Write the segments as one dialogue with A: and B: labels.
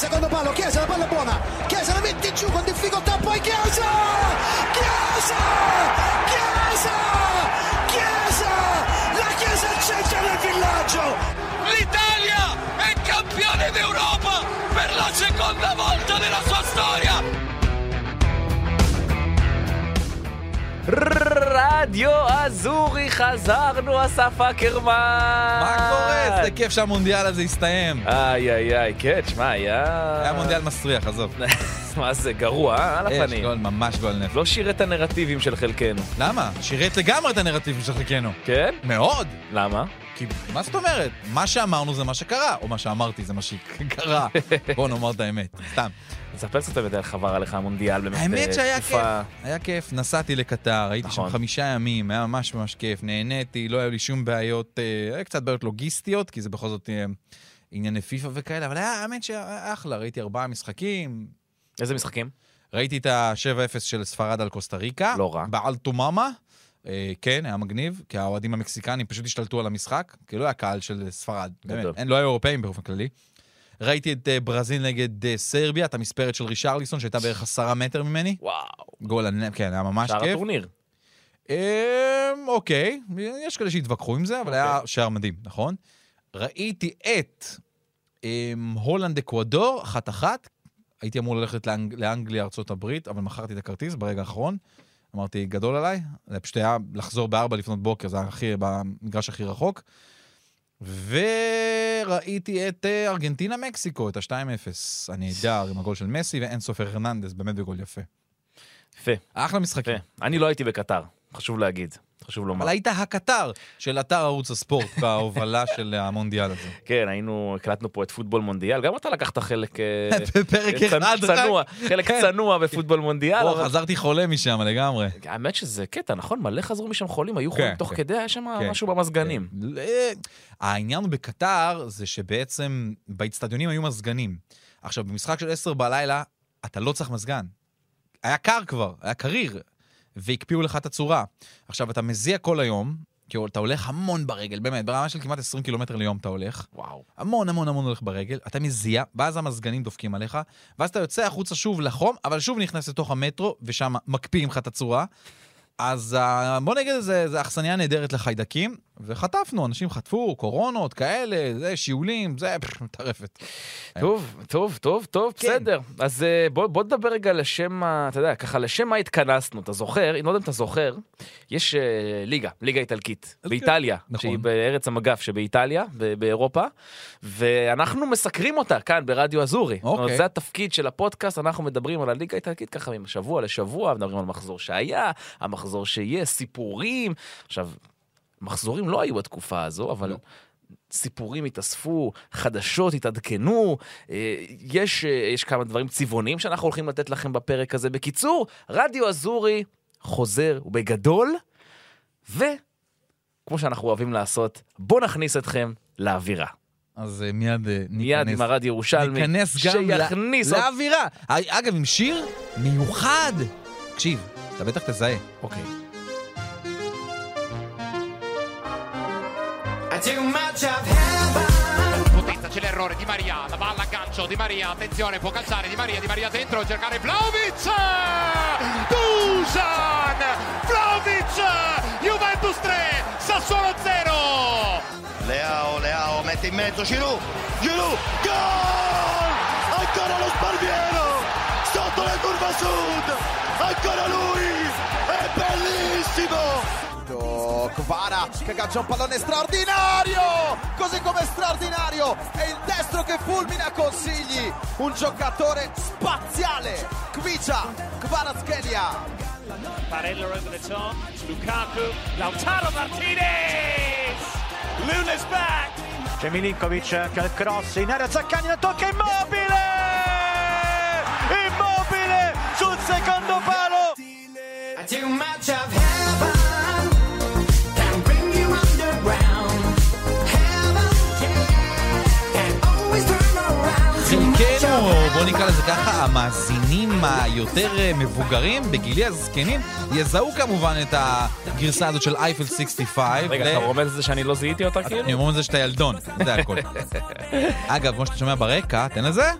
A: secondo palo, Chiesa, la palla buona, Chiesa la metti giù con difficoltà, poi Chiesa! Chiesa! Chiesa! Chiesa! La Chiesa al centro villaggio!
B: L'Italia è campione d'Europa per la seconda volta nella sua storia!
C: רדיו אזורי, חזרנו, אסף אקרמן.
D: מה קורה? איזה כיף שהמונדיאל הזה הסתיים.
C: איי איי איי, כן, שמע, היה...
D: היה מונדיאל מסריח, עזוב.
C: מה זה, גרוע, אה? על
D: יש
C: הפנים.
D: גול, ממש גול נפש.
C: לא שיר את הנרטיבים של חלקנו.
D: למה? שירת לגמרי את הנרטיבים של חלקנו.
C: כן?
D: מאוד.
C: למה?
D: כי מה זאת אומרת? מה שאמרנו זה מה שקרה, או מה שאמרתי זה מה שקרה. בוא נאמר את האמת, סתם.
C: תספר קצת איך עבר עליך המונדיאל באמת.
D: האמת
C: אה,
D: שהיה כיף, היה כיף, נסעתי לקטר, הייתי
C: נכון.
D: שם חמישה ימים, היה ממש ממש כיף, נהניתי, לא היו לי שום בעיות, אה, היה קצת בעיות לוגיסטיות, כי זה בכל זאת אה, ענייני פיפא וכאלה, אבל היה, האמת שהיה אחלה, ראיתי ארבעה משחקים,
C: איזה משחקים?
D: ראיתי את ה-7-0 של ספרד על קוסטה ריקה.
C: לא רע.
D: בעל תוממה. אה, כן, היה מגניב, כי האוהדים המקסיקנים פשוט השתלטו על המשחק, כי לא היה קהל של ספרד, באמת. אין, לא היו אירופאים באופן כללי. ראיתי את אה, ברזיל נגד אה, סרביה, את המספרת של רישרליסון, שהייתה בערך עשרה מטר ממני.
C: וואו.
D: גול, כן, היה ממש
C: שער
D: כיף.
C: הטורניר.
D: אמ, אוקיי, יש כאלה שהתווכחו עם זה, אבל היה
C: אוקיי.
D: שער מדהים, נכון? ראיתי את אמ, הולנד אקוודור, אחת-אחת. הייתי אמור ללכת לאנג- לאנגליה, ארה"ב, אבל מכרתי את הכרטיס ברגע האחרון. אמרתי, גדול עליי. זה פשוט היה לחזור בארבע לפנות בוקר, זה היה הכי, במגרש הכי רחוק. וראיתי את אה, ארגנטינה-מקסיקו, את ה-2-0 הנהדר עם הגול של מסי ואינסוף הרננדס, באמת בגול יפה.
C: יפה,
D: אחלה משחקים.
C: יפה. אני לא הייתי בקטר, חשוב להגיד. חשוב לומר.
D: אבל היית הקטר של אתר ערוץ הספורט בהובלה של המונדיאל הזה.
C: כן, היינו, הקלטנו פה את פוטבול מונדיאל, גם אתה לקחת חלק... אה,
D: בפרק אחד.
C: צנוע, חלק
D: כן.
C: צנוע בפוטבול מונדיאל.
D: וואו, חזרתי חולה משם לגמרי.
C: האמת שזה קטע, נכון? מלא חזרו משם חולים, היו חולים
D: כן,
C: תוך
D: כן.
C: כדי, היה שם משהו במזגנים.
D: ל- העניין בקטר זה שבעצם באיצטדיונים היו מזגנים. עכשיו, במשחק של 10 בלילה, אתה לא צריך מזגן. היה קר כבר, היה קריר, והקפיאו לך את הצורה. עכשיו, אתה מזיע כל היום, כי אתה הולך המון ברגל, באמת, ברמה של כמעט 20 קילומטר ליום אתה הולך.
C: וואו.
D: המון המון המון הולך ברגל, אתה מזיע, ואז המזגנים דופקים עליך, ואז אתה יוצא החוצה שוב לחום, אבל שוב נכנס לתוך המטרו, ושם מקפיאים לך את הצורה. אז אה, בוא נגיד, זה, זה אכסניה נהדרת לחיידקים, וחטפנו, אנשים חטפו, קורונות, כאלה, זה, שיעולים, זה, מטרפת.
C: טוב, טוב, טוב, טוב,
D: כן.
C: בסדר. אז אה, בוא בוא נדבר רגע לשם, אתה יודע, ככה, לשם מה התכנסנו. אתה זוכר, אני לא יודע אם אתה זוכר, יש אה, ליגה, ליגה איטלקית,
D: אז
C: באיטליה,
D: נכון.
C: שהיא בארץ המגף שבאיטליה, באירופה, ואנחנו מסקרים אותה כאן ברדיו אזורי. אומרת,
D: אוקיי.
C: זה התפקיד של הפודקאסט, אנחנו מדברים על הליגה האיטלקית ככה משבוע לשבוע, מדברים על מחזור שהיה, המחזור שיהיה, סיפורים. עכשיו, מחזורים לא היו בתקופה הזו, אבל...
D: לא.
C: סיפורים התאספו, חדשות התעדכנו, אה, יש, אה, יש כמה דברים צבעוניים שאנחנו הולכים לתת לכם בפרק הזה. בקיצור, רדיו אזורי חוזר ובגדול, וכמו שאנחנו אוהבים לעשות, בואו נכניס אתכם לאווירה.
D: אז אה, מיד ניכנס.
C: מיד עם הרדיו ירושלמי,
D: ניכנס גם
C: שיכניס...
D: ל-
C: עוד-
D: לאווירה. אגב, עם שיר מיוחד. תקשיב, אתה בטח תזהה.
C: אוקיי.
A: Too
E: Potenza c'è l'errore di Maria, la palla a gancio di Maria, attenzione può calciare di Maria, di Maria dentro, cercare Vlaovic! Dusan! Vlaovic! Juventus 3, Sassuolo 0!
F: Leao, Leao mette in mezzo Giroud, Giroud, gol! Ancora lo Sparviero, sotto la curva sud, ancora lui, è bellissimo!
A: Kvara che caccia un pallone straordinario così come straordinario è il destro che fulmina consigli un giocatore spaziale Kvicia Kvaratskhelia
E: Barella over the top, Lukaku, Lautaro Martinez! Luna's back!
G: C'è Milinkovic che al cross in area Zaccagni la tocca immobile! Immobile sul secondo palo!
D: ככה המאזינים היותר אה, מבוגרים, בגילי הזקנים, יזהו כמובן את הגרסה הזאת של אייפל 65.
C: רגע, אתה רומז את זה שאני לא זיהיתי אותה כאילו?
D: אני רומז זה שאתה ילדון, זה הכל. אגב, כמו שאתה שומע ברקע, תן לזה.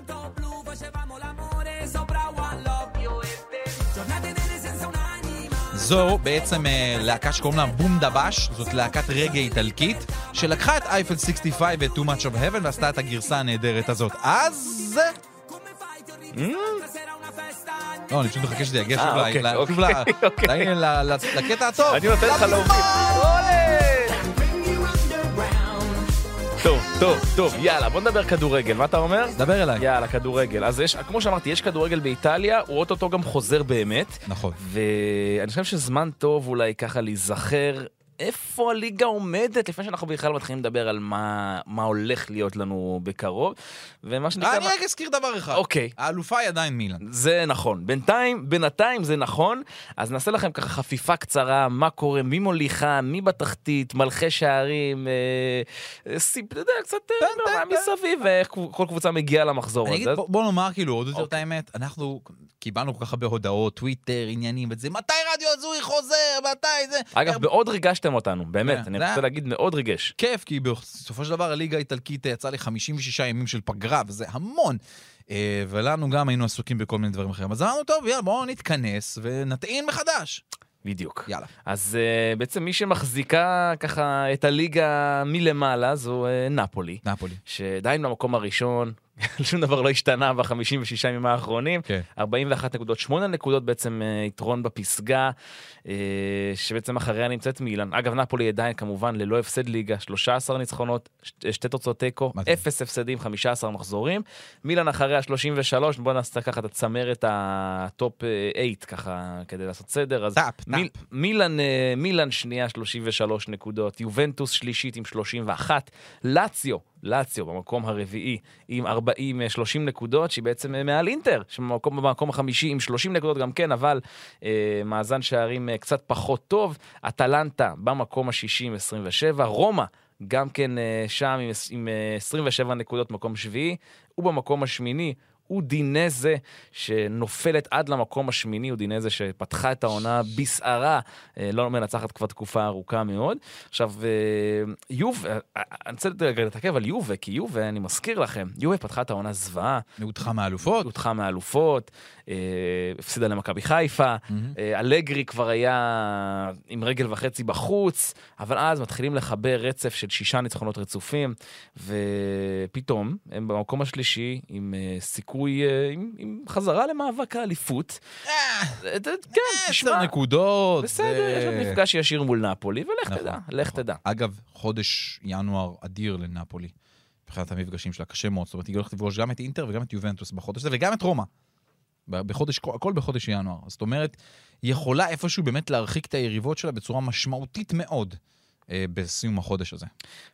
D: זו בעצם אה, להקה שקוראים לה בום דבש, זאת להקת רגע איטלקית, שלקחה את אייפל 65 ואת Too Much of Heaven ועשתה את הגרסה הנהדרת הזאת. אז... לא, אני פשוט מחכה שזה יגיע שוב לקטע הטוב.
C: אני נותן לך להוביל. טוב, טוב, טוב, יאללה, בוא נדבר כדורגל, מה אתה אומר?
D: דבר אליי.
C: יאללה, כדורגל. אז יש, כמו שאמרתי, יש כדורגל באיטליה, הוא אוטוטו גם חוזר באמת.
D: נכון.
C: ואני חושב שזמן טוב אולי ככה להיזכר איפה הליגה עומדת, לפני שאנחנו בכלל מתחילים לדבר על מה, מה הולך להיות לנו בקרוב. ומה שנקרא...
D: אני רק אזכיר דבר אחד.
C: אוקיי.
D: האלופה היא עדיין מילאן.
C: זה נכון. בינתיים, בינתיים זה נכון. אז נעשה לכם ככה חפיפה קצרה, מה קורה, מי מוליכה, מי בתחתית, מלכי שערים, אה, אה, סיפ, אתה יודע, קצת אה,
D: פן, פן,
C: מסביב, ואיך כל קבוצה מגיעה למחזור
D: אני
C: הזה.
D: אגיד, בוא, נאמר כאילו עוד יותר את
C: אוקיי.
D: האמת, אנחנו קיבלנו כל כך הרבה הודעות, טוויטר, עניינים וזה, מתי רדיו אזורי חוזר, מתי זה.
C: אגב, מאוד ריגשתם אותנו, באמת,
D: כן,
C: אני רוצה להגיד, מאוד ריגש.
D: כיף, כי בסופו של דבר הליגה האיטלקית יצאה ל-56 ימים של פגרה, וזה המון. אה, ולנו גם היינו עסוקים בכל מיני דברים אחרים. אז אמרנו, טוב, יאללה, בואו נתכנס ונטעין מחדש.
C: בדיוק.
D: יאללה.
C: אז uh, בעצם מי שמחזיקה ככה את הליגה מלמעלה זו uh, נפולי,
D: נפולי.
C: שעדיין במקום הראשון, שום דבר לא השתנה ב-56 ימים האחרונים.
D: כן.
C: 41 נקודות, 8 נקודות בעצם uh, יתרון בפסגה, uh, שבעצם אחריה נמצאת מילאן. אגב, נפולי עדיין כמובן ללא הפסד ליגה, 13 ניצחונות, ש- שתי תוצאות תיקו,
D: מדהים.
C: 0 הפסדים, 15 מחזורים. מילאן אחריה 33, בוא נעשה ככה את הצמרת ה top 8 ככה כדי לעשות סדר. אז
D: טאפ,
C: מיל,
D: טאפ.
C: מילאן, אה, מילאן שנייה 33 נקודות, יובנטוס שלישית עם 31, לאציו, לאציו במקום הרביעי עם 40, אה, 30 נקודות, שהיא בעצם אה, מעל אינטר, שבמקום במקום החמישי עם 30 נקודות גם כן, אבל אה, מאזן שערים אה, קצת פחות טוב, אטלנטה במקום השישי עם 27, רומא גם כן אה, שם עם, עם אה, 27 נקודות מקום שביעי, ובמקום השמיני אודינזה, שנופלת עד למקום השמיני, אודינזה שפתחה את העונה בסערה, אה, לא מנצחת כבר תקופה ארוכה מאוד. עכשיו, אה, יובה, אה, אני רוצה רגע להתעכב על יובה, כי יובה, אני מזכיר לכם, יובה פתחה את העונה זוועה,
D: הודחה מהאלופות.
C: הודחה מאלופות, אה, הפסידה למכבי חיפה, אלגרי כבר היה עם רגל וחצי בחוץ, אבל אז מתחילים לחבר רצף של שישה ניצחונות רצופים, ופתאום הם במקום השלישי עם אה, סיכוי, אה, עם, עם חזרה למאבק האליפות. אה, אה, כן,
D: עשר
C: תשמע,
D: נקודות.
C: בסדר, יש עוד מפגש ישיר מול נפולי, ולך
D: נכון,
C: תדע, לך
D: נכון.
C: תדע.
D: אגב, חודש ינואר אדיר לנפולי, מבחינת המפגשים שלה, קשה מאוד. זאת אומרת, היא הולכת לפגוש גם את אינטר וגם את יובנטוס בחודש הזה, וגם את רומא. בחודש, הכל בחודש ינואר. זאת אומרת, היא יכולה איפשהו באמת להרחיק את היריבות שלה בצורה משמעותית מאוד אה, בסיום החודש הזה.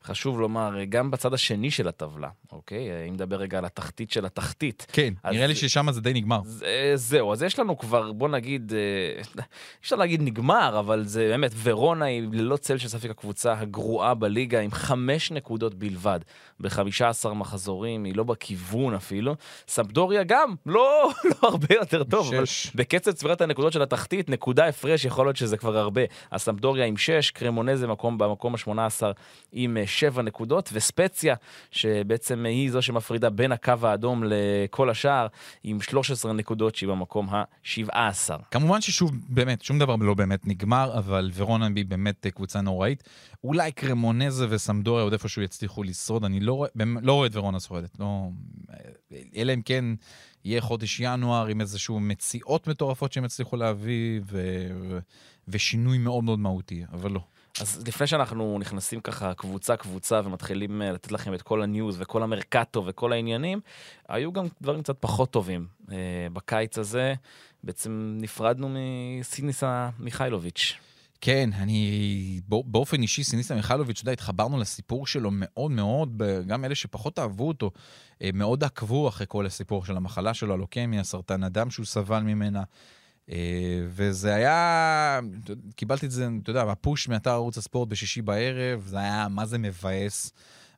C: חשוב לומר, גם בצד השני של הטבלה, אוקיי? אם נדבר רגע על התחתית של התחתית.
D: כן,
C: אז-
D: נראה לי ששם זה די נגמר.
C: זה, זהו, אז יש לנו כבר, בוא נגיד, אה, אי אפשר להגיד נגמר, אבל זה באמת, ורונה היא ללא צל של ספק הקבוצה הגרועה בליגה, עם חמש נקודות בלבד, ב-15 מחזורים, היא לא בכיוון אפילו. סמפדוריה גם, לא, לא הרבה יותר טוב, אבל
D: שש.
C: בקצב צבירת הנקודות של התחתית, נקודה הפרש, יכול להיות שזה כבר הרבה. אז סמפדוריה עם 6, קרמונזה מקום, במקום ה-18 עם 7 נקודות, וספציה, שבעצם היא זו שמפרידה בין הקו האדום לכל השאר, עם 13 נקודות שהיא במקום ה-17.
D: כמובן ששוב, באמת, שום דבר לא באמת נגמר, אבל ורונה היא באמת אה, קבוצה נוראית. אולי קרמונזה וסמדוריה עוד איפשהו יצליחו לשרוד, אני לא לא רואה את ורונה שורדת. לא... אלא אם כן יהיה חודש ינואר עם איזשהו מציאות מטורפות שהם יצליחו להביא. ו... ושינוי מאוד מאוד מהותי, אבל לא.
C: אז לפני שאנחנו נכנסים ככה קבוצה-קבוצה ומתחילים אה, לתת לכם את כל הניוז וכל המרקטו וכל העניינים, היו גם דברים קצת פחות טובים. אה, בקיץ הזה בעצם נפרדנו מסיניסה מיכאילוביץ'.
D: כן, אני בא- באופן אישי, סיניסה מיכלוביץ', אתה יודע, התחברנו לסיפור שלו מאוד מאוד, גם אלה שפחות אהבו אותו, אה, מאוד עקבו אחרי כל הסיפור של המחלה שלו, הלוקמיה, סרטן הדם שהוא סבל ממנה. אה, וזה היה, קיבלתי את זה, אתה יודע, בפוש מאתר ערוץ הספורט בשישי בערב, זה היה מה זה מבאס.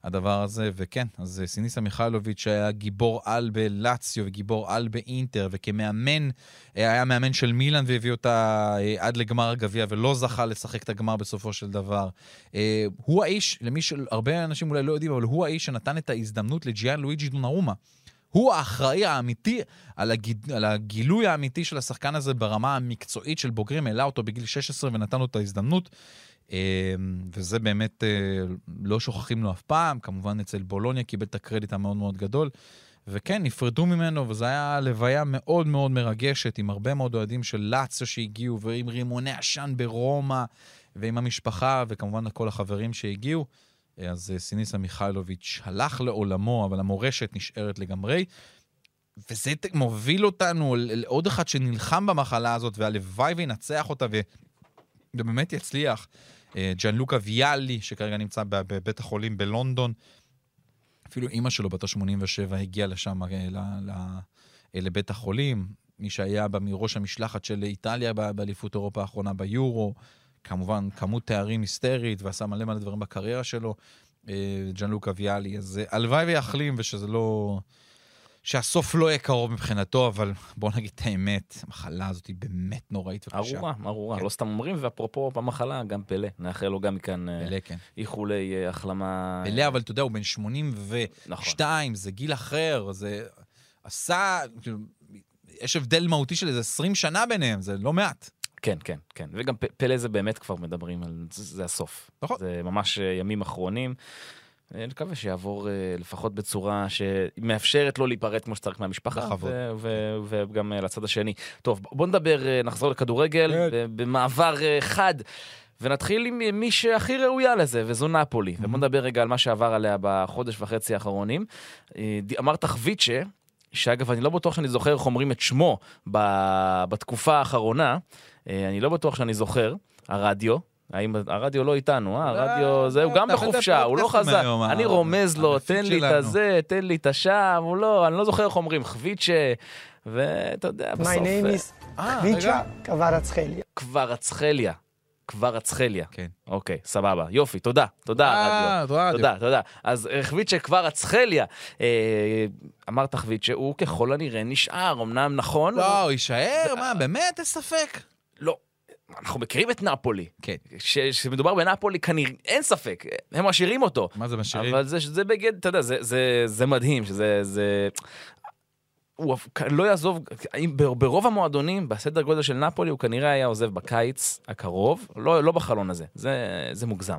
D: הדבר הזה, וכן, אז אה, סיניסה מיכלוביץ' היה גיבור על בלאציו וגיבור על באינטר, וכמאמן, אה, היה מאמן של מילאן והביא אותה עד לגמר הגביע, ולא זכה לשחק את הגמר בסופו של דבר. הוא האיש, למי שהרבה אנשים אולי לא יודעים, אבל הוא האיש שנתן את ההזדמנות לג'יאן לואיג'י דונארומה. הוא האחראי האמיתי על, הגיד, על הגילוי האמיתי של השחקן הזה ברמה המקצועית של בוגרים, העלה אותו בגיל 16 ונתן לו את ההזדמנות. אה, וזה באמת אה, לא שוכחים לו אף פעם, כמובן אצל בולוניה קיבל את הקרדיט המאוד מאוד גדול. וכן, נפרדו ממנו, וזו הייתה לוויה מאוד מאוד מרגשת, עם הרבה מאוד אוהדים של לאציו שהגיעו, ועם רימוני עשן ברומא, ועם המשפחה, וכמובן כל החברים שהגיעו. אז אה, סיניסה מיכאלוביץ' הלך לעולמו, אבל המורשת נשארת לגמרי. וזה מוביל אותנו לעוד אחד שנלחם במחלה הזאת, והלוואי וינצח אותה, ו... ובאמת יצליח. אה, ג'אן לוקה ויאלי, שכרגע נמצא בבית החולים בלונדון. אפילו אימא שלו, בת ה-87, הגיעה לשם, אה, לבית החולים. מי שהיה מראש המשלחת של איטליה באליפות אירופה האחרונה ביורו. כמובן, כמות תארים היסטרית, ועשה מלא מלא דברים בקריירה שלו. אה, ג'אן לוקה ויאלי, אז אה, הלוואי ויחלים ושזה לא... שהסוף לא יהיה קרוב מבחינתו, אבל בואו נגיד את האמת, המחלה הזאת היא באמת נוראית וקשה.
C: ארורה, ארורה,
D: כן.
C: לא סתם אומרים, ואפרופו במחלה, גם פלא, נאחל לו גם מכאן אה,
D: פלא, כן.
C: איחולי החלמה.
D: פלא, אבל אתה יודע, הוא בן 82, זה גיל אחר, זה עשה, כאילו, יש הבדל מהותי של איזה 20 שנה ביניהם, זה לא מעט.
C: כן, כן, כן. וגם פלא זה באמת כבר מדברים על... זה, זה הסוף.
D: נכון.
C: זה ממש אה, ימים אחרונים. אה, נקווה שיעבור אה, לפחות בצורה שמאפשרת לו להיפרד כמו שצריך מהמשפחה.
D: בכבוד.
C: ו- ו- וגם לצד השני. טוב, בוא נדבר, נחזור לכדורגל,
D: כן.
C: במעבר חד. ונתחיל עם מי שהכי ראויה לזה, וזו נפולי. ובוא נדבר רגע על מה שעבר עליה בחודש וחצי האחרונים. אמרת חביצ'ה, שאגב, אני לא בטוח שאני זוכר איך אומרים את שמו בתקופה האחרונה. אה, אני לא בטוח שאני זוכר. הרדיו. האם הרדיו לא איתנו, אה? הרדיו זה, הוא גם בחופשה, הוא לא
D: פודקאסטים
C: חזר.
D: היום,
C: אני
D: ה-
C: רומז לו, תן לי את. הזה, תן לי את השם, הוא לא, אני לא זוכר איך אומרים, חביצ'ה, ואתה יודע, בסוף...
H: My name
C: אה,
H: is
D: אה, רגע.
H: ויצ'ה קווארצחליה.
C: קוורצחליה. קוורצחליה.
D: כן.
C: אוקיי, סבבה. יופי, תודה. תודה,
D: אה,
C: רדיו.
D: תודה,
C: תודה, תודה. אז אה, חביצ'ה קוורצחליה, אה, אמרת חביצ'ה, הוא ככל הנראה נשאר, אמנם נכון,
D: לא, הוא יישאר? מה, באמת? אין ספק.
C: לא. אנחנו מכירים את נפולי.
D: כן.
C: כשמדובר בנפולי, כנראה, אין ספק, הם משאירים אותו.
D: מה זה משאירים?
C: אבל זה, זה בגד, אתה יודע, זה, זה, זה מדהים, שזה... זה... הוא לא יעזוב, ברוב המועדונים, בסדר גודל של נפולי, הוא כנראה היה עוזב בקיץ הקרוב, לא, לא בחלון הזה, זה, זה מוגזם.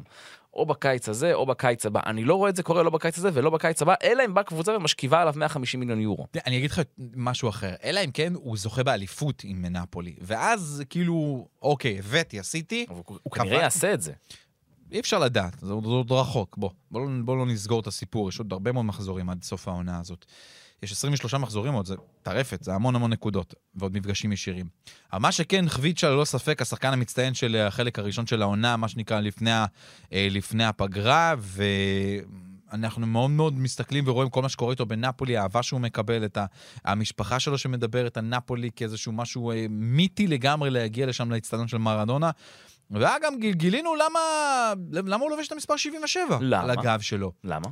C: או בקיץ הזה, או בקיץ הבא. אני לא רואה את זה קורה לא בקיץ הזה ולא בקיץ הבא, אלא אם באה קבוצה ומשכיבה עליו 150 מיליון יורו.
D: אני אגיד לך משהו אחר, אלא אם כן הוא זוכה באליפות עם נפולי, ואז כאילו, אוקיי, הבאתי, עשיתי,
C: הוא, הוא כנראה יעשה את זה.
D: אי אפשר לדעת, זה עוד, זה עוד רחוק. בוא, בוא, לא- בוא לא נסגור את הסיפור, יש עוד הרבה מאוד מחזורים עד סוף העונה הזאת. יש 23 מחזורים עוד, זה טרפת, זה המון המון נקודות, ועוד מפגשים ישירים. אבל מה שכן, חביצ'ה ללא ספק השחקן המצטיין של החלק הראשון של העונה, מה שנקרא לפני, ה- אה, לפני הפגרה, ואנחנו מאוד מאוד מסתכלים ורואים כל מה שקורה איתו בנפולי, האהבה שהוא מקבל, את המשפחה שלו שמדברת על נפולי כאיזשהו משהו אה, מיתי לגמרי להגיע לשם לאצטדיון של מרדונה. גיל- גילינו למה, למה הוא לובש את המספר 77
C: למה?
D: על הגב שלו.
C: למה?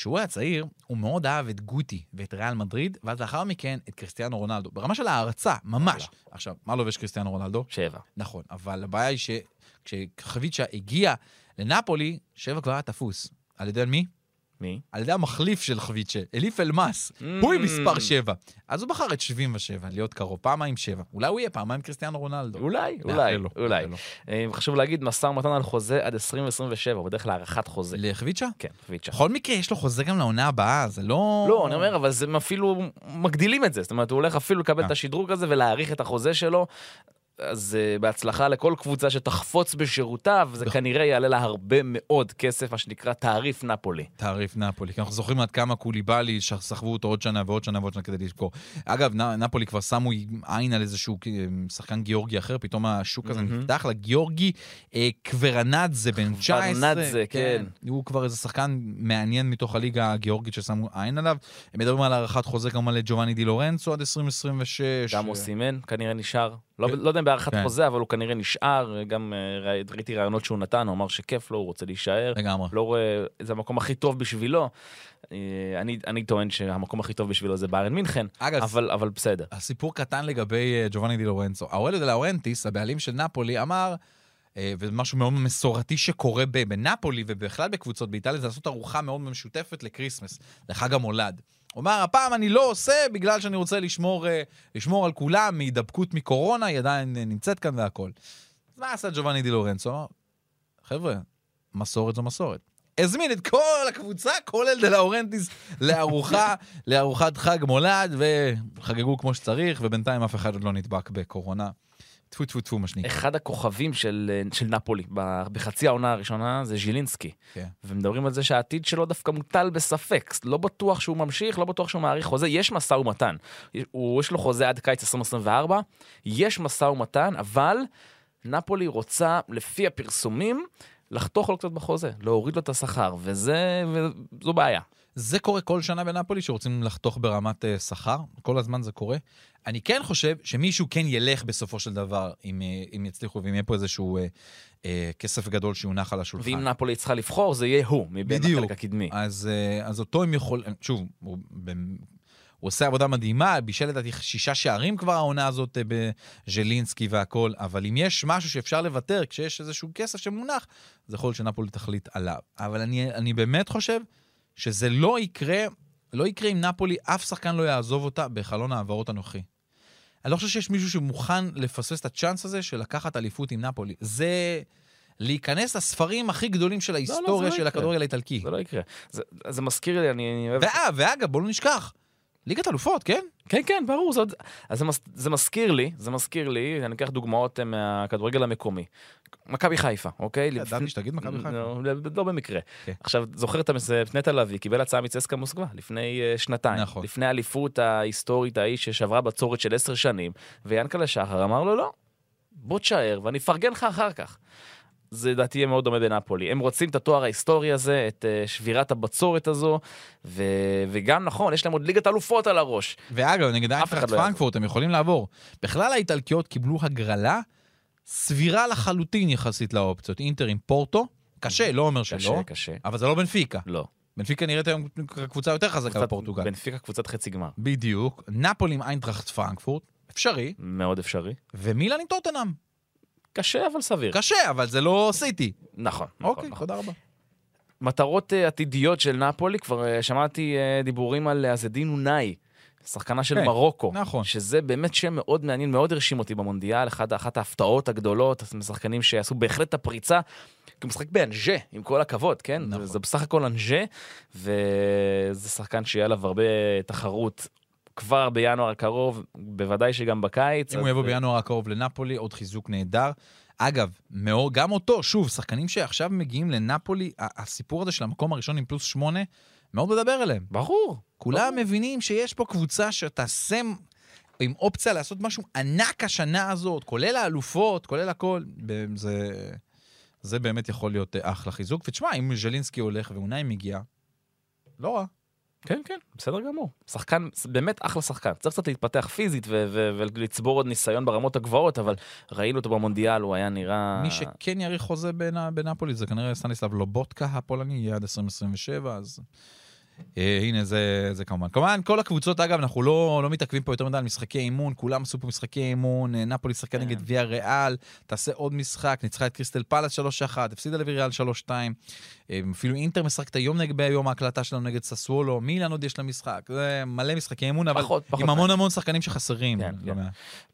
D: כשהוא היה צעיר, הוא מאוד אהב את גוטי ואת ריאל מדריד, ואז לאחר מכן את קריסטיאנו רונלדו. ברמה של הערצה, ממש. עכשיו, מה לובש קריסטיאנו רונלדו?
C: שבע.
D: נכון, אבל הבעיה היא שכשחביצ'ה הגיע לנפולי, שבע כבר היה תפוס. על ידי מי?
C: מי?
D: על ידי המחליף של חביצ'ה, אליף אלמאס.
C: Mm.
D: הוא עם מספר 7. אז הוא בחר את 77, להיות קרוב, פעמיים 7. אולי הוא יהיה פעמיים קריסטיאנו רונלדו.
C: אולי, אולי,
D: לו,
C: אולי.
D: לו.
C: אה, חשוב להגיד, משא ומתן על חוזה עד 2027, הוא בדרך כלל הארכת חוזה.
D: לחביצ'ה?
C: כן, חביצ'ה.
D: בכל מקרה, יש לו חוזה גם לעונה הבאה, זה לא...
C: לא, אני אומר, אבל הם אפילו מגדילים את זה. זאת אומרת, הוא הולך אפילו לקבל
D: אה.
C: את השדרוג הזה ולהאריך את החוזה שלו. אז uh, בהצלחה לכל קבוצה שתחפוץ בשירותיו, זה כנראה יעלה לה הרבה מאוד כסף, מה שנקרא תעריף נפולי.
D: תעריף נפולי, כי אנחנו זוכרים עד כמה קוליבאלי, שסחבו אותו עוד שנה ועוד שנה ועוד שנה כדי לזכור. אגב, נ, נפולי כבר שמו עין על איזשהו אה, שחקן גיאורגי אחר, פתאום השוק הזה. נפתח לגיאורגי אה, קוורנדזה, בן 19.
C: קוורנדזה, כן.
D: הוא כבר איזה שחקן מעניין מתוך הליגה הגיאורגית ששמו עין עליו. הם מדברים על הארכת חוזה כמובן לג'ובאני די לורנצו עד 2026.
C: גם אוסימן כנראה נשאר. לא, לא יודע בהארכת
D: כן.
C: חוזה, אבל הוא כנראה נשאר. גם אה, ראי- ראיתי ראיונות שהוא נתן, הוא אמר שכיף לו, הוא רוצה להישאר.
D: לגמרי.
C: לא רואה, זה המקום הכי טוב בשבילו. אה, אני, אני טוען שהמקום הכי טוב בשבילו זה ביירן מינכן,
D: אגב,
C: אבל, אבל בסדר.
D: הסיפור קטן לגבי אה, ג'ובאני די לורנצו. אאורליו דה לאורנטיס, הבעלים של נפולי, אמר, אה, וזה משהו מאוד מסורתי שקורה בנפולי ובכלל בקבוצות באיטליה, זה לעשות ארוחה מאוד משותפת ל Christmas, לחג המולד. הוא אמר, הפעם אני לא עושה בגלל שאני רוצה לשמור, אה, לשמור על כולם מהידבקות מקורונה, היא עדיין אה, נמצאת כאן והכול. מה עשה ג'ובאני די לורנצו? אמר, חבר'ה, מסורת זו מסורת. הזמין את כל הקבוצה, כולל דה לאורנטיס, לארוחה, לארוחת חג מולד, וחגגו כמו שצריך, ובינתיים אף אחד עוד לא נדבק בקורונה. טפו טפו טפו, מה שנקרא.
C: אחד הכוכבים של, של נפולי בחצי העונה הראשונה זה ז'ילינסקי.
D: כן.
C: ומדברים על זה שהעתיד שלו דווקא מוטל בספק. לא בטוח שהוא ממשיך, לא בטוח שהוא מאריך חוזה. יש משא ומתן. הוא, יש לו חוזה עד קיץ 2024, יש משא ומתן, אבל נפולי רוצה, לפי הפרסומים, לחתוך לו קצת בחוזה, להוריד לו את השכר, וזה, וזו בעיה.
D: זה קורה כל שנה בנפולי, שרוצים לחתוך ברמת אה, שכר, כל הזמן זה קורה. אני כן חושב שמישהו כן ילך בסופו של דבר, אם, אה, אם יצליחו, ואם יהיה פה איזשהו אה, אה, כסף גדול שיונח על השולחן.
C: ואם נפולי צריכה לבחור, זה יהיה הוא, מבין
D: בדיוק.
C: החלק הקדמי.
D: אז, אה, אז אותו הם יכולים, שוב, הוא, הוא עושה עבודה מדהימה, בישל לדעתי שישה שערים כבר העונה הזאת בז'לינסקי והכל, אבל אם יש משהו שאפשר לוותר כשיש איזשהו כסף שמונח, זה יכול להיות שנפולי תחליט עליו. אבל אני, אני באמת חושב שזה לא יקרה, לא יקרה אם נפולי, אף שחקן לא יעזוב אותה בחלון העברות הנוכחי. אני לא חושב שיש מישהו שמוכן לפספס את הצ'אנס הזה של לקחת אליפות עם נפולי. זה להיכנס לספרים הכי גדולים של ההיסטוריה
C: לא
D: של
C: יקרה.
D: הכדורגל האיטלקי.
C: זה לא יקרה. זה, זה מזכיר לי, אני, אני אוהב...
D: ואה, ואגב, בואו לא נשכח, ליגת אלופות, כן?
C: כן, כן, ברור. זה, אז זה, מס, זה מזכיר לי, זה מזכיר לי, אני אקח דוגמאות אה, מהכדורגל המקומי. מכבי חיפה, אוקיי?
D: ידעתי שתגיד מכבי חיפה.
C: לא, לא במקרה.
D: כן.
C: עכשיו, זוכר את. נטע לביא, קיבל הצעה מצסקה מוסקבה לפני אה, שנתיים.
D: נכון.
C: לפני האליפות ההיסטורית ההיא ששברה בצורת של עשר שנים, ויענקלה שחר אמר לו, לא, בוא תשאר ואני אפרגן לך אחר כך. זה לדעתי יהיה מאוד דומה בנפולי. הם רוצים את התואר ההיסטורי הזה, את אה, שבירת הבצורת הזו, ו... וגם נכון, יש להם עוד ליגת אלופות על הראש.
D: ואגב, נגד איינטראכט
C: לא.
D: פרנקפורט הם יכולים לעבור. בכלל האיטלקיות קיבלו הגרלה סבירה לחלוטין יחסית לאופציות. אינטר עם פורטו, קשה, לא אומר
C: קשה,
D: שלא,
C: קשה.
D: אבל זה לא בנפיקה.
C: לא.
D: בנפיקה נראית היום קבוצה יותר חזקה
C: קבוצת-
D: בפורטוגל.
C: בנפיקה קבוצת חצי גמר.
D: בדיוק. נפולי עם איינטראכט פרנקפורט, אפשרי,
C: מאוד אפשרי.
D: ומילן עם טוטנאם.
C: קשה אבל סביר.
D: קשה, אבל זה לא סיטי.
C: נכון, נכון,
D: אוקיי,
C: נכון.
D: תודה רבה.
C: מטרות אה, עתידיות של נפולי, כבר אה, שמעתי אה, דיבורים על אזדין אונאי, שחקנה של
D: כן,
C: מרוקו.
D: נכון.
C: שזה באמת שם מאוד מעניין, מאוד הרשים אותי במונדיאל, אחד, אחת ההפתעות הגדולות, שחקנים שעשו בהחלט את הפריצה. כי הוא משחק באנג'ה, עם כל הכבוד, כן?
D: נכון.
C: זה בסך הכל אנג'ה, וזה שחקן שיהיה עליו הרבה תחרות כבר בינואר הקרוב, בוודאי שגם בקיץ.
D: אם
C: אז-
D: הוא יבוא בינואר הקרוב לנפולי, עוד חיזוק נהדר. אגב, מאור, גם אותו, שוב, שחקנים שעכשיו מגיעים לנפולי, הסיפור הזה של המקום הראשון עם פלוס שמונה, מאוד מדבר אליהם.
C: ברור.
D: כולם מבינים שיש פה קבוצה שתעשה עם אופציה לעשות משהו ענק השנה הזאת, כולל האלופות, כולל הכל. זה, זה באמת יכול להיות אה, אחלה חיזוק. ותשמע, אם ז'לינסקי הולך ואונאי מגיע, לא רע.
C: כן, כן, בסדר גמור. שחקן, באמת אחלה שחקן. צריך קצת להתפתח פיזית ו- ו- ולצבור עוד ניסיון ברמות הגבוהות, אבל ראינו אותו במונדיאל, הוא היה נראה...
D: מי שכן יאריך חוזה בנ- בנפולי זה כנראה סטניסלב לובוטקה הפולני, יהיה עד 2027, אז... אה, הנה, זה, זה כמובן. כמובן, כל הקבוצות, אגב, אנחנו לא, לא מתעכבים פה יותר מדי על משחקי אימון, כולם עשו פה משחקי אימון, אה, נפולי שחקה
C: כן.
D: נגד ויה ריאל, תעשה עוד משחק, ניצחה את קריסטל פלאס 3-1, הפסידה לוויריאל 3-2, אה, אפילו אינטר משחקת היום נגד, ביום ההקלטה שלנו נגד ססוולו, מילאן עוד יש לה משחק, זה מלא משחקי אימון, אבל
C: פחות, פחות
D: עם המון המון שחקנים שחסרים.
C: כן,
D: לא
C: כן.
D: מעט.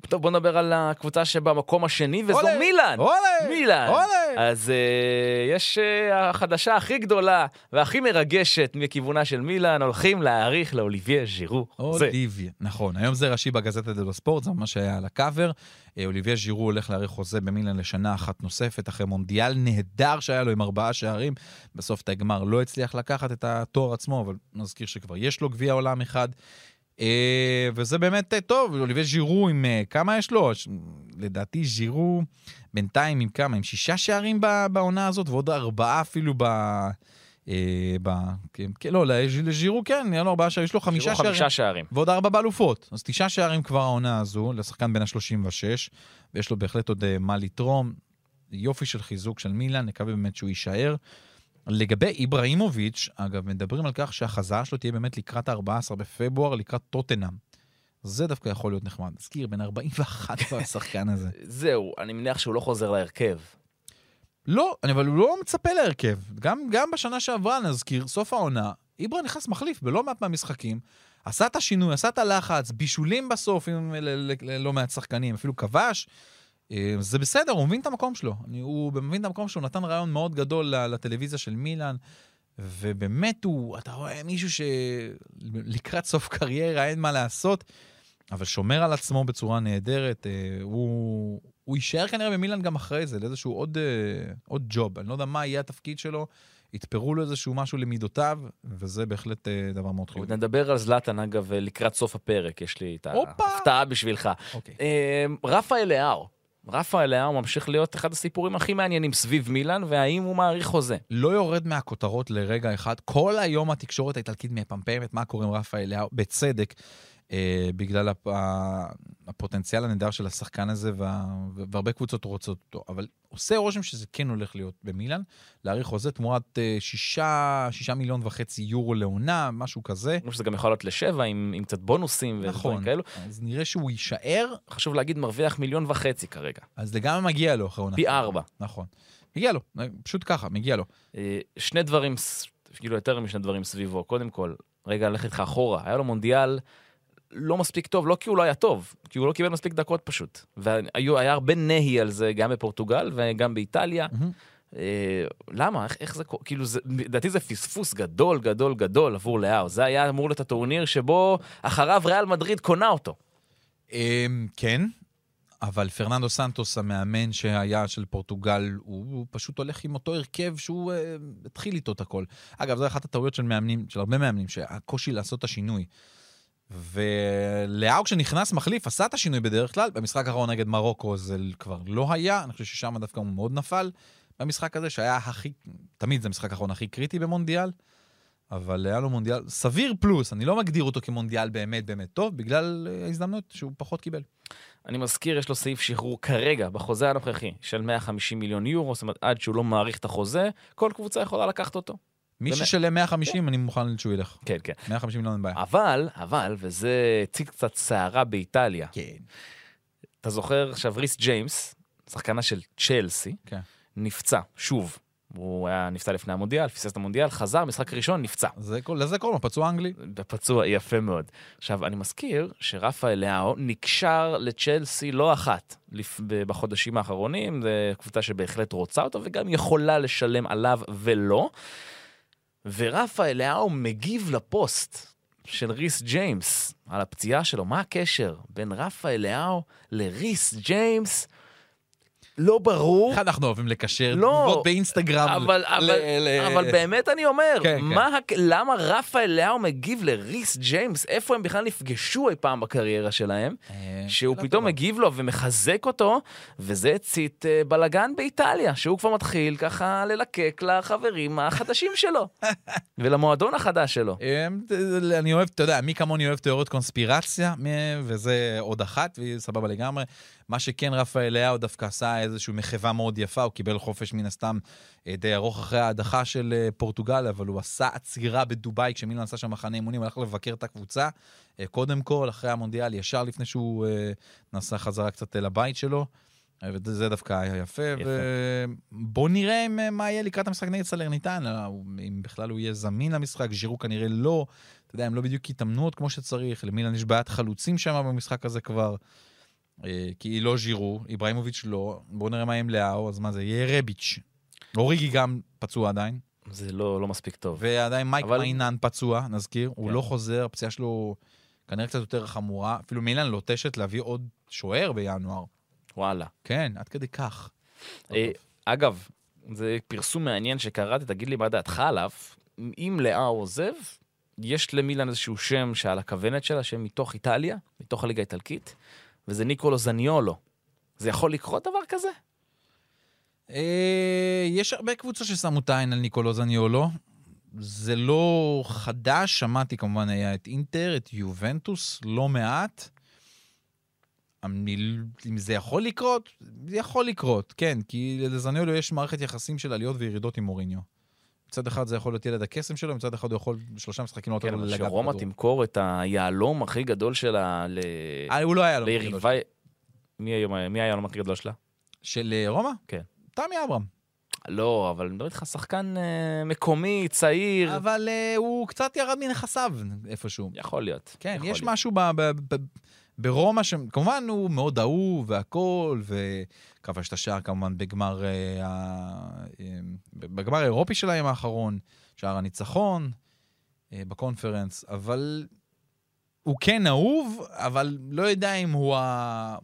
C: טוב, בוא נדבר על הקבוצה שבמקום השני, וזו
D: אולה!
C: מילאן.
D: אולה!
C: מילאן.
D: אולה!
C: אז uh, יש uh, החדשה הכי גדולה והכי מרגשת מכיוונה של מילאן, הולכים להאריך לאוליביה ז'ירו.
D: אוליביה, נכון. היום זה ראשי בגזטה דלו ספורט, זה ממש היה על הקאבר. אה, אוליביה ז'ירו הולך להאריך חוזה במילן לשנה אחת נוספת, אחרי מונדיאל נהדר שהיה לו עם ארבעה שערים. בסוף את הגמר לא הצליח לקחת את התואר עצמו, אבל נזכיר שכבר יש לו גביע עולם אחד. אה, וזה באמת אה, טוב, אוליביה ז'ירו עם כמה יש לו? לדעתי ז'ירו בינתיים עם כמה? עם שישה שערים בעונה הזאת, ועוד ארבעה אפילו ב... אה, ב... כן, כן, לא, לז'- לז'ירו כן, היה לו ארבעה שערים, יש לו חמישה שערים.
C: חמישה שערים.
D: ועוד ארבע באלופות. אז תשעה שערים כבר העונה הזו, לשחקן בין ה-36, ויש לו בהחלט עוד אה, מה לתרום. יופי של חיזוק של מילאן, נקווה באמת שהוא יישאר. לגבי איבראימוביץ', אגב, מדברים על כך שהחזרה שלו תהיה באמת לקראת ה-14 בפברואר, לקראת טוטנאם. זה דווקא יכול להיות נחמד. נזכיר, בן 41 כבר השחקן הזה.
C: זהו, אני מניח שהוא לא חוזר להרכב.
D: לא, אבל הוא לא מצפה להרכב. גם, גם בשנה שעברה, נזכיר, סוף העונה, איברה נכנס מחליף בלא מעט מהמשחקים, עשה את השינוי, עשה את הלחץ, בישולים בסוף עם ל- ל- ללא מעט שחקנים, אפילו כבש. אה, זה בסדר, הוא מבין את המקום שלו. אני, הוא מבין את המקום שלו, נתן רעיון מאוד גדול לטלוויזיה של מילאן, ובאמת הוא, אתה רואה מישהו שלקראת סוף קריירה אין מה לעשות, אבל שומר על עצמו בצורה נהדרת. אה, הוא, הוא יישאר כנראה במילאן גם אחרי זה, לאיזשהו עוד, אה, עוד ג'וב. אני לא יודע מה יהיה התפקיד שלו, יתפרו לו איזשהו משהו למידותיו, וזה בהחלט אה, דבר מאוד חיובי.
C: נדבר על זלאטן, אגב, לקראת סוף הפרק, יש לי את! ההפתעה בשבילך.
D: אוקיי.
C: אה, רפאל לאהו. רפאל לאהו ממשיך להיות אחד הסיפורים הכי מעניינים סביב מילאן, והאם הוא מעריך חוזה.
D: לא יורד מהכותרות לרגע אחד. כל היום התקשורת האיטלקית מפמפמת מה קורה עם רפאל אליהו, בצדק, אה, בגלל הפ... הפוטנציאל הנהדר של השחקן הזה, וה... והרבה קבוצות רוצות אותו. אבל עושה רושם שזה כן הולך להיות במילאן, להאריך חוזה תמורת אה, שישה, שישה מיליון וחצי יורו לעונה, משהו כזה.
C: חושב שזה גם יכול להיות לשבע, עם, עם קצת בונוסים ודברים
D: נכון.
C: כאלו.
D: אז נראה שהוא יישאר,
C: חשוב להגיד, מרוויח מיליון וחצי כרגע.
D: אז לגמרי מגיע לו אחרי עונה.
C: פי ארבע.
D: נכון. מגיע לו, פשוט ככה, מגיע לו.
C: אה, שני דברים, כאילו יותר משני דברים סביבו. קודם כל, רגע, ללכת איתך אחורה. היה לו מונדיאל לא מספיק טוב, לא כי הוא לא היה טוב, כי הוא לא קיבל מספיק דקות פשוט. והיה הרבה נהי על זה גם בפורטוגל וגם באיטליה. אה, למה? איך, איך זה קורה? כאילו, לדעתי זה פספוס גדול, גדול, גדול עבור לאהו. זה היה אמור להיות הטורניר שבו אחריו ריאל מדריד קונה אותו.
D: אמ, כן, אבל פרננדו סנטוס, המאמן שהיה של פורטוגל, הוא, הוא פשוט הולך עם אותו הרכב שהוא אה, התחיל איתו את הכל. אגב, זו אחת הטעויות של מאמנים, של הרבה מאמנים, שהקושי לעשות את השינוי. ולאו כשנכנס מחליף, עשה את השינוי בדרך כלל, במשחק האחרון נגד מרוקו זה כבר לא היה, אני חושב ששם דווקא הוא מאוד נפל במשחק הזה, שהיה הכי, תמיד זה המשחק האחרון הכי קריטי במונדיאל, אבל היה לו מונדיאל סביר פלוס, אני לא מגדיר אותו כמונדיאל באמת באמת טוב, בגלל אה, ההזדמנות שהוא פחות קיבל.
C: אני מזכיר, יש לו סעיף שחרור כרגע, בחוזה הנוכחי, של 150 מיליון יורו, זאת אומרת, עד שהוא לא מאריך את החוזה, כל קבוצה יכולה לקחת אותו.
D: מי? ששלם 150, אני מוכן שהוא ילך.
C: כן, כן.
D: 150 מיליון אין בעיה.
C: אבל, אבל, וזה הציג קצת סערה באיטליה.
D: כן.
C: אתה זוכר עכשיו ריס ג'יימס, שחקנה של צ'לסי,
D: כן.
C: נפצע, שוב. הוא היה נפצע לפני המונדיאל, פספס את המונדיאל, חזר, משחק ראשון, נפצע.
D: זה לזה קוראים לו, פצוע אנגלי.
C: פצוע יפה מאוד. עכשיו, אני מזכיר שרפאל לאו נקשר לצ'לסי לא אחת בחודשים האחרונים, זו קבוצה שבהחלט רוצה אותו וגם יכולה לשלם עליו ולא. ורפאל לאו מגיב לפוסט של ריס ג'יימס על הפציעה שלו. מה הקשר בין רפאל לאו לריס ג'יימס? לא ברור.
D: איך אנחנו אוהבים לקשר
C: לא,
D: תגובות באינסטגרם.
C: אבל,
D: ל-
C: אבל,
D: ל-
C: אבל באמת אני אומר,
D: כן,
C: מה, הק- למה רפאל לאו מגיב לריס ג'יימס? איפה הם בכלל נפגשו אי פעם בקריירה שלהם?
D: אה,
C: שהוא פתאום. מגיב לו ומחזק אותו, וזה הצית אה, בלאגן באיטליה, שהוא כבר מתחיל ככה ללקק לחברים החדשים שלו, ולמועדון החדש שלו.
D: אמ, אני אוהב, אתה יודע, מי כמוני אוהב תיאוריות קונספירציה, וזה עוד אחת, והיא סבבה לגמרי. מה שכן, רפאל לאהו דווקא עשה איזושהי מחווה מאוד יפה, הוא קיבל חופש מן הסתם אה, די ארוך אחרי ההדחה של אה, פורטוגל, אבל הוא עשה עצירה בדובאי, כשמילן עשה שם מחנה אימונים, הלך לבקר את הקבוצה. אה, קודם כל, אחרי המונדיאל, ישר לפני שהוא נסע חזרה קצת אל הבית שלו. וזה דווקא היה יפה,
C: יפה.
D: ובואו נראה אה, מה יהיה לקראת המשחק נגד סלרניטנה, אה, אם בכלל הוא יהיה זמין למשחק, ז'ירו כנראה לא, אתה יודע, הם לא בדיוק התאמנו עוד כמו שצריך, למילן יש בעיית חלוצים שם במשחק הזה כבר, כי היא לא ז'ירו, איברהימוביץ' לא, בואו נראה מה עם לאו, אז מה זה, יהיה רביץ'. אוריגי גם פצוע עדיין,
C: זה לא, לא מספיק טוב.
D: ועדיין מייק
C: אבל-
D: מיינן פצוע, נזכיר, הוא
C: כן.
D: לא חוזר, הפציעה שלו כנראה קצת יותר חמורה, אפילו מילן לוטשת להביא עוד שוער בינואר.
C: וואלה.
D: כן, עד כדי כך.
C: אה, אגב, זה פרסום מעניין שקראתי, תגיד לי מה דעתך עליו. אם לאהו עוזב, יש למילן איזשהו שם שעל הכוונת שלה, שם מתוך איטליה, מתוך הליגה האיטלקית, וזה ניקולו זניולו. זה יכול לקרות דבר כזה?
D: אה, יש הרבה קבוצות ששמו את העין על ניקולו זניולו. זה לא חדש, שמעתי כמובן היה את אינטר, את יובנטוס, לא מעט. אני, אם זה יכול לקרות, זה יכול לקרות, כן, כי לזניולו יש מערכת יחסים של עליות וירידות עם מוריניו. מצד אחד זה יכול להיות ילד הקסם שלו, מצד אחד הוא יכול שלושה משחקים לא
C: כן, אבל
D: לגעת
C: שרומא. תמכור את היהלום הכי גדול שלה ל...
D: אה, הוא לא היה לו.
C: ליריבי... מי היום- מי היהלום הכי גדול שלה?
D: של אה, רומא?
C: כן.
D: תמי אברהם.
C: לא, אבל אני מדבר איתך שחקן אה, מקומי, צעיר.
D: אבל אה, הוא קצת ירד מנכסיו איפשהו.
C: יכול להיות.
D: כן,
C: יכול
D: יש
C: להיות.
D: משהו ב, ב, ב, ברומא, ש... כמובן הוא מאוד אהוב והכול, וכבש את השער כמובן בגמר, אה, אה, בגמר האירופי שלהם האחרון, שער הניצחון אה, בקונפרנס, אבל הוא כן אהוב, אבל לא יודע אם הוא ה...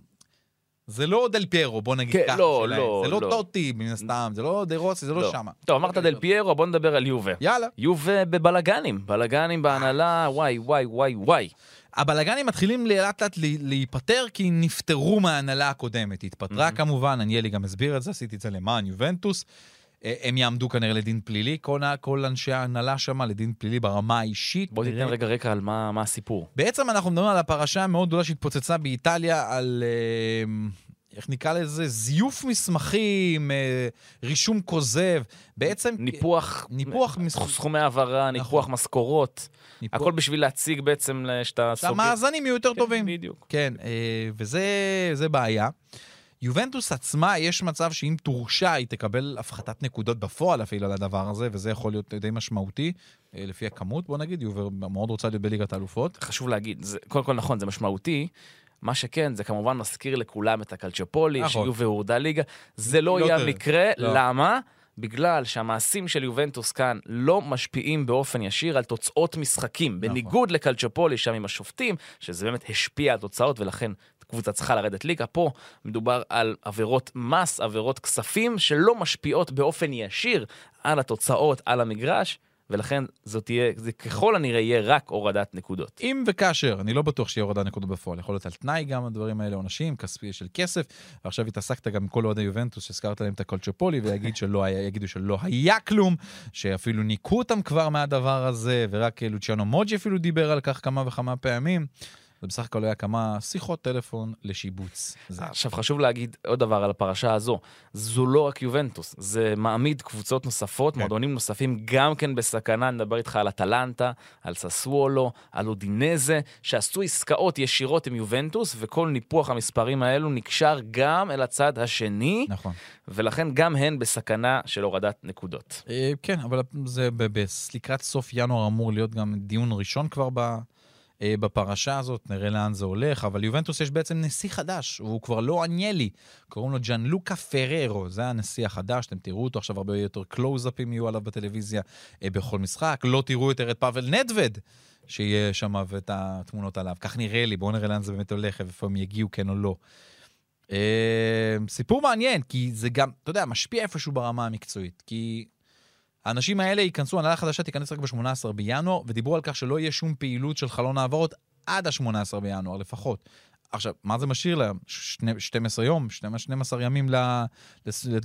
D: זה לא דל פיירו, בוא נגיד
C: כן,
D: ככה.
C: לא,
D: שלהם.
C: לא,
D: זה לא
C: לא.
D: טוטי, מן הסתם, זה לא דה רוסי, זה לא שמה.
C: טוב, אמרת דל פיירו, בוא נדבר על יובה.
D: יאללה.
C: יובה בבלגנים, בלגנים בהנהלה, וואי, וואי, וואי, וואי.
D: הבלגנים מתחילים לאט לאט להיפטר כי נפטרו מההנהלה הקודמת. התפטרה
C: מהמם.
D: כמובן, אניאלי גם הסביר את זה, עשיתי את זה למען יובנטוס. אה, הם יעמדו כנראה לדין פלילי, כל, כל אנשי ההנהלה שם לדין פלילי ברמה האישית.
C: בוא תיתן רגע רקע על מה מה הסיפור.
D: בעצם אנחנו מדברים על הפרשה המאוד גדולה שהתפוצצה באיטליה, על, אה, איך נקרא לזה, זיוף מסמכים, אה, רישום כוזב. בעצם...
C: ניפוח,
D: ניפוח מס-
C: סכומי העברה, ניפוח משכורות,
D: ניפוח-
C: הכל בשביל להציג בעצם שאתה סוגר.
D: שהמאזנים יהיו יותר
C: כן,
D: טובים.
C: בדיוק.
D: כן, אה, וזה זה בעיה. יובנטוס עצמה, יש מצב שאם תורשע, היא תקבל הפחתת נקודות בפועל אפילו על הדבר הזה, וזה יכול להיות די משמעותי, אה, לפי הכמות, בוא נגיד, יובר מאוד רוצה להיות בליגת האלופות.
C: חשוב להגיד, זה, קודם כל נכון, זה משמעותי. מה שכן, זה כמובן מזכיר לכולם את הקלצ'ופולי,
D: נכון.
C: שיובה הורדה ליגה. זה לא
D: לא
C: יהיה. המקרה,
D: לא.
C: למה? בגלל שהמעשים של יובנטוס כאן לא משפיעים באופן ישיר על תוצאות משחקים.
D: נכון.
C: בניגוד לקלצ'ופולי שם עם השופטים, שזה באמת השפיע על תוצאות ולכן קבוצה צריכה לרדת ליגה. פה מדובר על עבירות מס, עבירות כספים, שלא משפיעות באופן ישיר על התוצאות, על המגרש, ולכן זאת תהיה, זה ככל הנראה יהיה רק הורדת נקודות.
D: אם וכאשר, אני לא בטוח שיהיה הורדה נקודות בפועל, יכול להיות על תנאי גם הדברים האלה, עונשים, כספי של כסף, ועכשיו התעסקת גם עם כל אוהדי יובנטוס שהזכרת להם את הקולצ'ופולי, ויגיד שלא שלא היה כלום, שאפילו ניקו אותם כבר מהדבר הזה, ורק לוציאנו מוג'י אפילו דיבר על כך כמה וכמה פעמים. זה בסך הכל היה כמה שיחות טלפון לשיבוץ. זה.
C: עכשיו חשוב להגיד עוד דבר על הפרשה הזו, זו לא רק יובנטוס, זה מעמיד קבוצות נוספות,
D: כן.
C: מועדונים נוספים גם כן בסכנה, נדבר איתך על אטלנטה, על ססוולו, על אודינזה, שעשו עסקאות ישירות עם יובנטוס, וכל ניפוח המספרים האלו נקשר גם אל הצד השני,
D: נכון.
C: ולכן גם הן בסכנה של הורדת נקודות.
D: אה, כן, אבל זה לקראת סוף ינואר אמור להיות גם דיון ראשון כבר ב... אה, בפרשה הזאת, נראה לאן זה הולך, אבל יובנטוס יש בעצם נשיא חדש, והוא כבר לא אניאלי, קוראים לו ג'אן לוקה פררו, זה הנשיא החדש, אתם תראו אותו עכשיו, הרבה יותר קלוזאפים יהיו עליו בטלוויזיה אה, בכל משחק, לא תראו יותר את פאבל נדווד, שיהיה שם ואת התמונות עליו, כך נראה לי, בואו נראה לאן זה באמת הולך, איפה הם יגיעו, כן או לא. אה, סיפור מעניין, כי זה גם, אתה יודע, משפיע איפשהו ברמה המקצועית, כי האנשים האלה ייכנסו, הנהלה חדשה תיכנס רק ב-18 בינואר, ודיברו על כך שלא יהיה שום פעילות של חלון העברות עד ה-18 בינואר לפחות. עכשיו, מה זה משאיר להם? שני- 12 יום, 12 12 ימים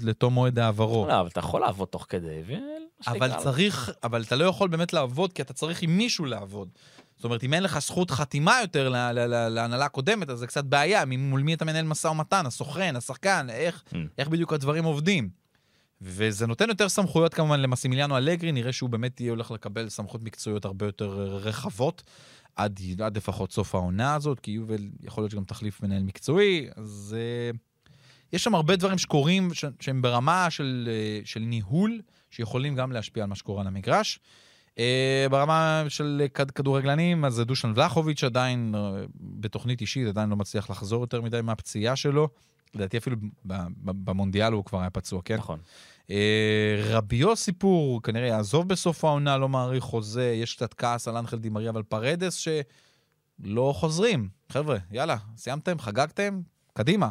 D: לתום מועד העברו.
C: לא, אבל אתה יכול לעבוד תוך כדי, ו...
D: אבל צריך, אבל אתה לא יכול באמת לעבוד, כי אתה צריך עם מישהו לעבוד. זאת אומרת, אם אין לך זכות חתימה יותר להנהלה הקודמת, אז זה קצת בעיה, מול מי אתה מנהל משא ומתן, הסוכן, השחקן, איך,
C: Mm.
D: איך בדיוק הדברים עובדים. וזה נותן יותר סמכויות כמובן למסימיליאנו אלגרי, נראה שהוא באמת יהיה הולך לקבל סמכויות מקצועיות הרבה יותר רחבות, עד, עד לפחות סוף העונה הזאת, כי יובל יכול להיות שגם תחליף מנהל מקצועי, אז uh, יש שם הרבה דברים שקורים ש- שהם ברמה של, uh, של ניהול, שיכולים גם להשפיע על מה שקורה על המגרש. Uh, ברמה של כד- כדורגלנים, אז דושן ולחוביץ' עדיין uh, בתוכנית אישית, עדיין לא מצליח לחזור יותר מדי מהפציעה שלו. לדעתי אפילו במונדיאל הוא כבר היה פצוע, כן?
C: נכון.
D: אה, רביו סיפור, כנראה יעזוב בסוף העונה, לא מעריך חוזה, יש קצת כעס על אנחל דימריה ועל פרדס שלא חוזרים. חבר'ה, יאללה, סיימתם, חגגתם, קדימה.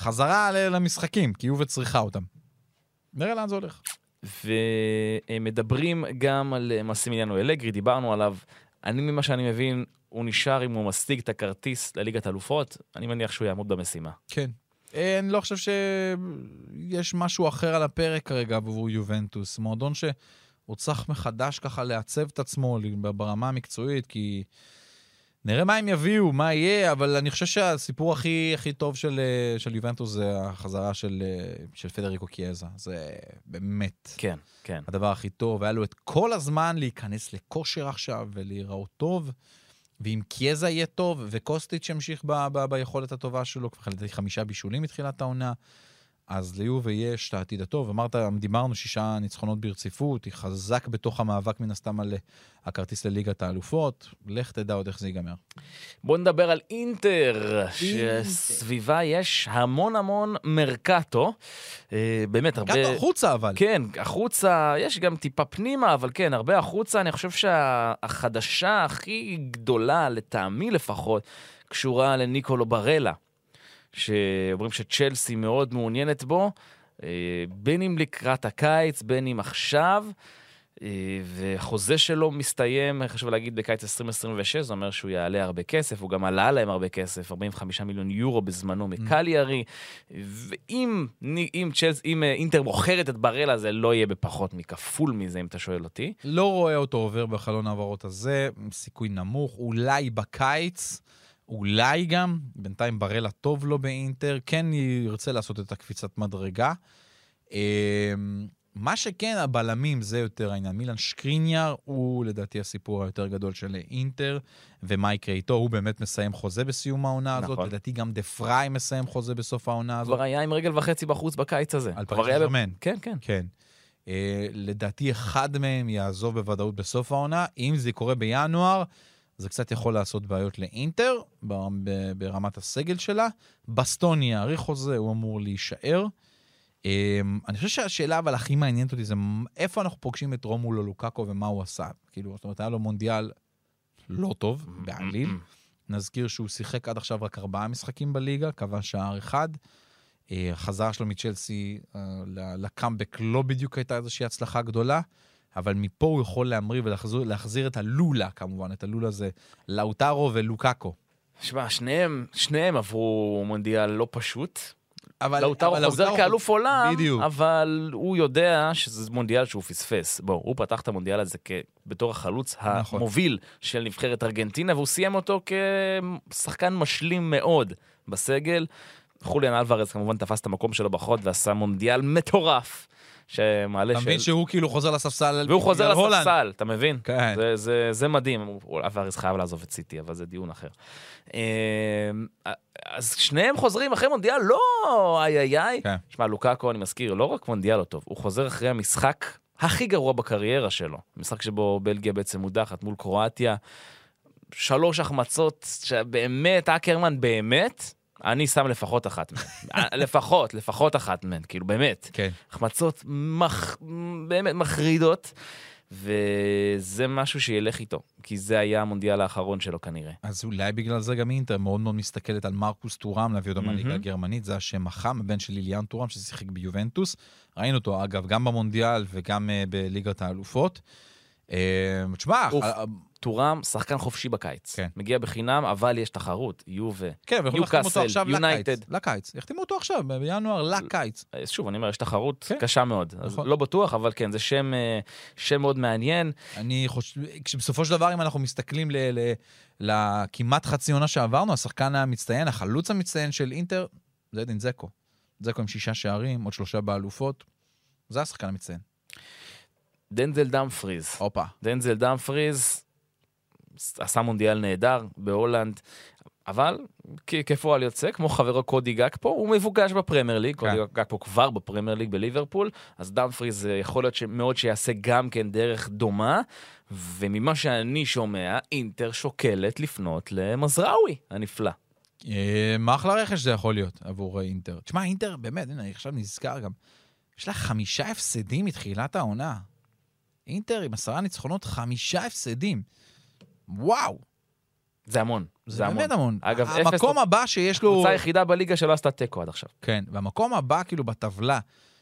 D: חזרה למשחקים, כי יובל צריכה אותם. נראה לאן זה הולך.
C: ומדברים גם על אה, מסימיליאנו אלגרי, דיברנו עליו. אני, ממה שאני מבין, הוא נשאר אם הוא משיג את הכרטיס לליגת אלופות, אני מניח שהוא יעמוד במשימה.
D: כן. אה, אני לא חושב שיש משהו אחר על הפרק כרגע עבור יובנטוס. מועדון שהוא צריך מחדש ככה לעצב את עצמו ברמה המקצועית, כי נראה מה הם יביאו, מה יהיה, אבל אני חושב שהסיפור הכי, הכי טוב של, אה, של יובנטוס זה החזרה של, אה, של פדריקו קיאזה. זה באמת
C: כן, כן.
D: הדבר הכי טוב. היה לו את כל הזמן להיכנס לכושר עכשיו ולהיראות טוב. ואם קיאזה יהיה טוב, וקוסטיץ' ימשיך ב- ב- ביכולת הטובה שלו, כבר חמישה בישולים מתחילת העונה, אז ליובה יש את העתיד הטוב. אמרת, דיברנו שישה ניצחונות ברציפות, היא חזק בתוך המאבק מן הסתם על אה, הכרטיס לליגת האלופות. לך תדע עוד איך זה ייגמר.
C: בוא נדבר על אינטר, שסביבה יש המון המון מרקטו. אה, באמת, הרבה...
D: קאטו החוצה אבל.
C: כן, החוצה, יש גם טיפה פנימה, אבל כן, הרבה החוצה. אני חושב שהחדשה הכי גדולה, לטעמי לפחות, קשורה לניקולו ברלה, שאומרים שצ'לסי מאוד מעוניינת בו, אה, בין אם לקראת הקיץ, בין אם עכשיו. אה, וחוזה שלו מסתיים, חשוב להגיד, בקיץ 2026, זה אומר שהוא יעלה הרבה כסף, הוא גם עלה להם הרבה כסף, 45 מיליון יורו בזמנו מקליארי, ואם אם צ'לס, אם אה, אינטר מוכרת את ברלה, זה לא יהיה בפחות מכפול מזה, אם אתה שואל אותי.
D: לא רואה אותו עובר בחלון ההעברות הזה, סיכוי נמוך, אולי בקיץ, אולי גם, בינתיים ברלה טוב לו באינטר, כן ירצה לעשות את הקפיצת מדרגה. אה, מה שכן, הבלמים זה יותר העניין. מילן שקריניאר הוא לדעתי הסיפור היותר גדול של אינטר, ומה יקרה איתו, הוא באמת מסיים חוזה בסיום העונה הזאת.
C: נכון.
D: לדעתי גם דה פריי מסיים חוזה בסוף העונה הזאת.
C: כבר היה עם רגל וחצי בחוץ בקיץ הזה.
D: על פריס
C: היה ב-. כן, כן.
D: כן. Uh, לדעתי אחד מהם יעזוב בוודאות בסוף העונה. אם זה קורה בינואר, זה קצת יכול לעשות בעיות לאינטר ברמת הסגל שלה. בסטוני יאריך חוזה, הוא אמור להישאר. Um, אני חושב שהשאלה אבל הכי מעניינת אותי זה איפה אנחנו פוגשים את רומולו לוקאקו ומה הוא עשה. כאילו, זאת אומרת, היה לו מונדיאל לא טוב בעליל. נזכיר שהוא שיחק עד עכשיו רק ארבעה משחקים בליגה, כבש שער אחד. אה, החזרה שלו מצ'לסי אה, לקאמבק לא בדיוק הייתה איזושהי הצלחה גדולה, אבל מפה הוא יכול להמריא ולהחזיר להחזיר את הלולה, כמובן, את הלולה זה לאוטרו ולוקאקו.
C: שמע, שניהם, שניהם עברו מונדיאל לא פשוט.
D: אבל
C: לאוטרו חוזר
D: לאוטרו-
C: כאלוף עולם,
D: בדיוק.
C: אבל הוא יודע שזה מונדיאל שהוא פספס. בוא, הוא פתח את המונדיאל הזה כ... בתור החלוץ
D: נכון.
C: המוביל של נבחרת ארגנטינה, והוא סיים אותו כשחקן משלים מאוד בסגל. חוליאן אלוורז כמובן תפס את המקום שלו בחוד ועשה מונדיאל מטורף. שמעלה
D: אתה מבין
C: של...
D: שהוא כאילו חוזר לספסל
C: והוא חוזר. לספסל, אתה מבין?
D: כן.
C: זה, זה, זה מדהים, הוא- אלוורז חייב לעזוב את סיטי, אבל זה דיון אחר. אמ, אז שניהם חוזרים אחרי מונדיאל, לא איי איי איי.
D: כן.
C: שמע, לוקאקו, אני מזכיר, לא רק מונדיאל לא טוב, הוא חוזר אחרי המשחק הכי גרוע בקריירה שלו. משחק שבו בלגיה בעצם מודחת מול קרואטיה. שלוש החמצות שבאמת, אקרמן באמת, אני שם לפחות אחת מהן. לפחות, לפחות אחת מהן, כאילו באמת.
D: כן.
C: החמצות מח... באמת מחרידות, וזה משהו שילך איתו, כי זה היה המונדיאל האחרון שלו כנראה.
D: אז אולי בגלל זה גם אינטר מאוד מאוד מסתכלת על מרקוס טורם, להביא אותו מהליגה הגרמנית, זה השם החם, הבן של ליליאן טורם ששיחק ביובנטוס. ראינו אותו, אגב, גם במונדיאל וגם uh, בליגת האלופות. Uh, תשמע. אה,
C: טורם, שחקן חופשי בקיץ.
D: כן.
C: מגיע בחינם, אבל יש תחרות, יובה.
D: כן, עכשיו
C: יונייטד.
D: לקיץ. יחתימו אותו עכשיו, בינואר, לקיץ.
C: אז שוב, אני אומר, יש תחרות
D: כן.
C: קשה מאוד.
D: נכון.
C: לא בטוח, אבל כן, זה שם, אה, שם מאוד מעניין.
D: אני חושב, כשבסופו של דבר, אם אנחנו מסתכלים ל- ל- לכמעט חצי עונה שעברנו, השחקן המצטיין, החלוץ המצטיין של אינטר, זה אדין ז'קו. ז'קו עם שישה שערים, עוד שלושה באלופות. זה השחקן המצטיין.
C: דנזל דמפריז.
D: הופה.
C: דנזל דמפריז עשה מונדיאל נהדר בהולנד, אבל כפועל יוצא, כמו חברו קודי גקפו, הוא מבוקש בפרמייר ליג,
D: כן.
C: קודי גקפו כבר בפרמייר ליג בליברפול, אז דמפריז אה, יכול להיות שמאוד שיעשה גם כן דרך דומה, וממה שאני שומע, אינטר שוקלת לפנות למזרעוי הנפלא.
D: אה, מה אחלה רכש זה יכול להיות עבור אינטר. תשמע, אינטר, באמת, הנה, אני עכשיו נזכר גם, יש לה חמישה הפסדים מתחילת העונה. אינטר עם עשרה ניצחונות, חמישה הפסדים. וואו,
C: זה המון,
D: זה,
C: זה המון.
D: באמת המון.
C: אגב, אפס
D: המקום
C: תוצ-
D: הבא שיש לו...
C: הקבוצה היחידה בליגה שלא עשתה תיקו עד עכשיו.
D: כן, והמקום הבא, כאילו, בטבלה,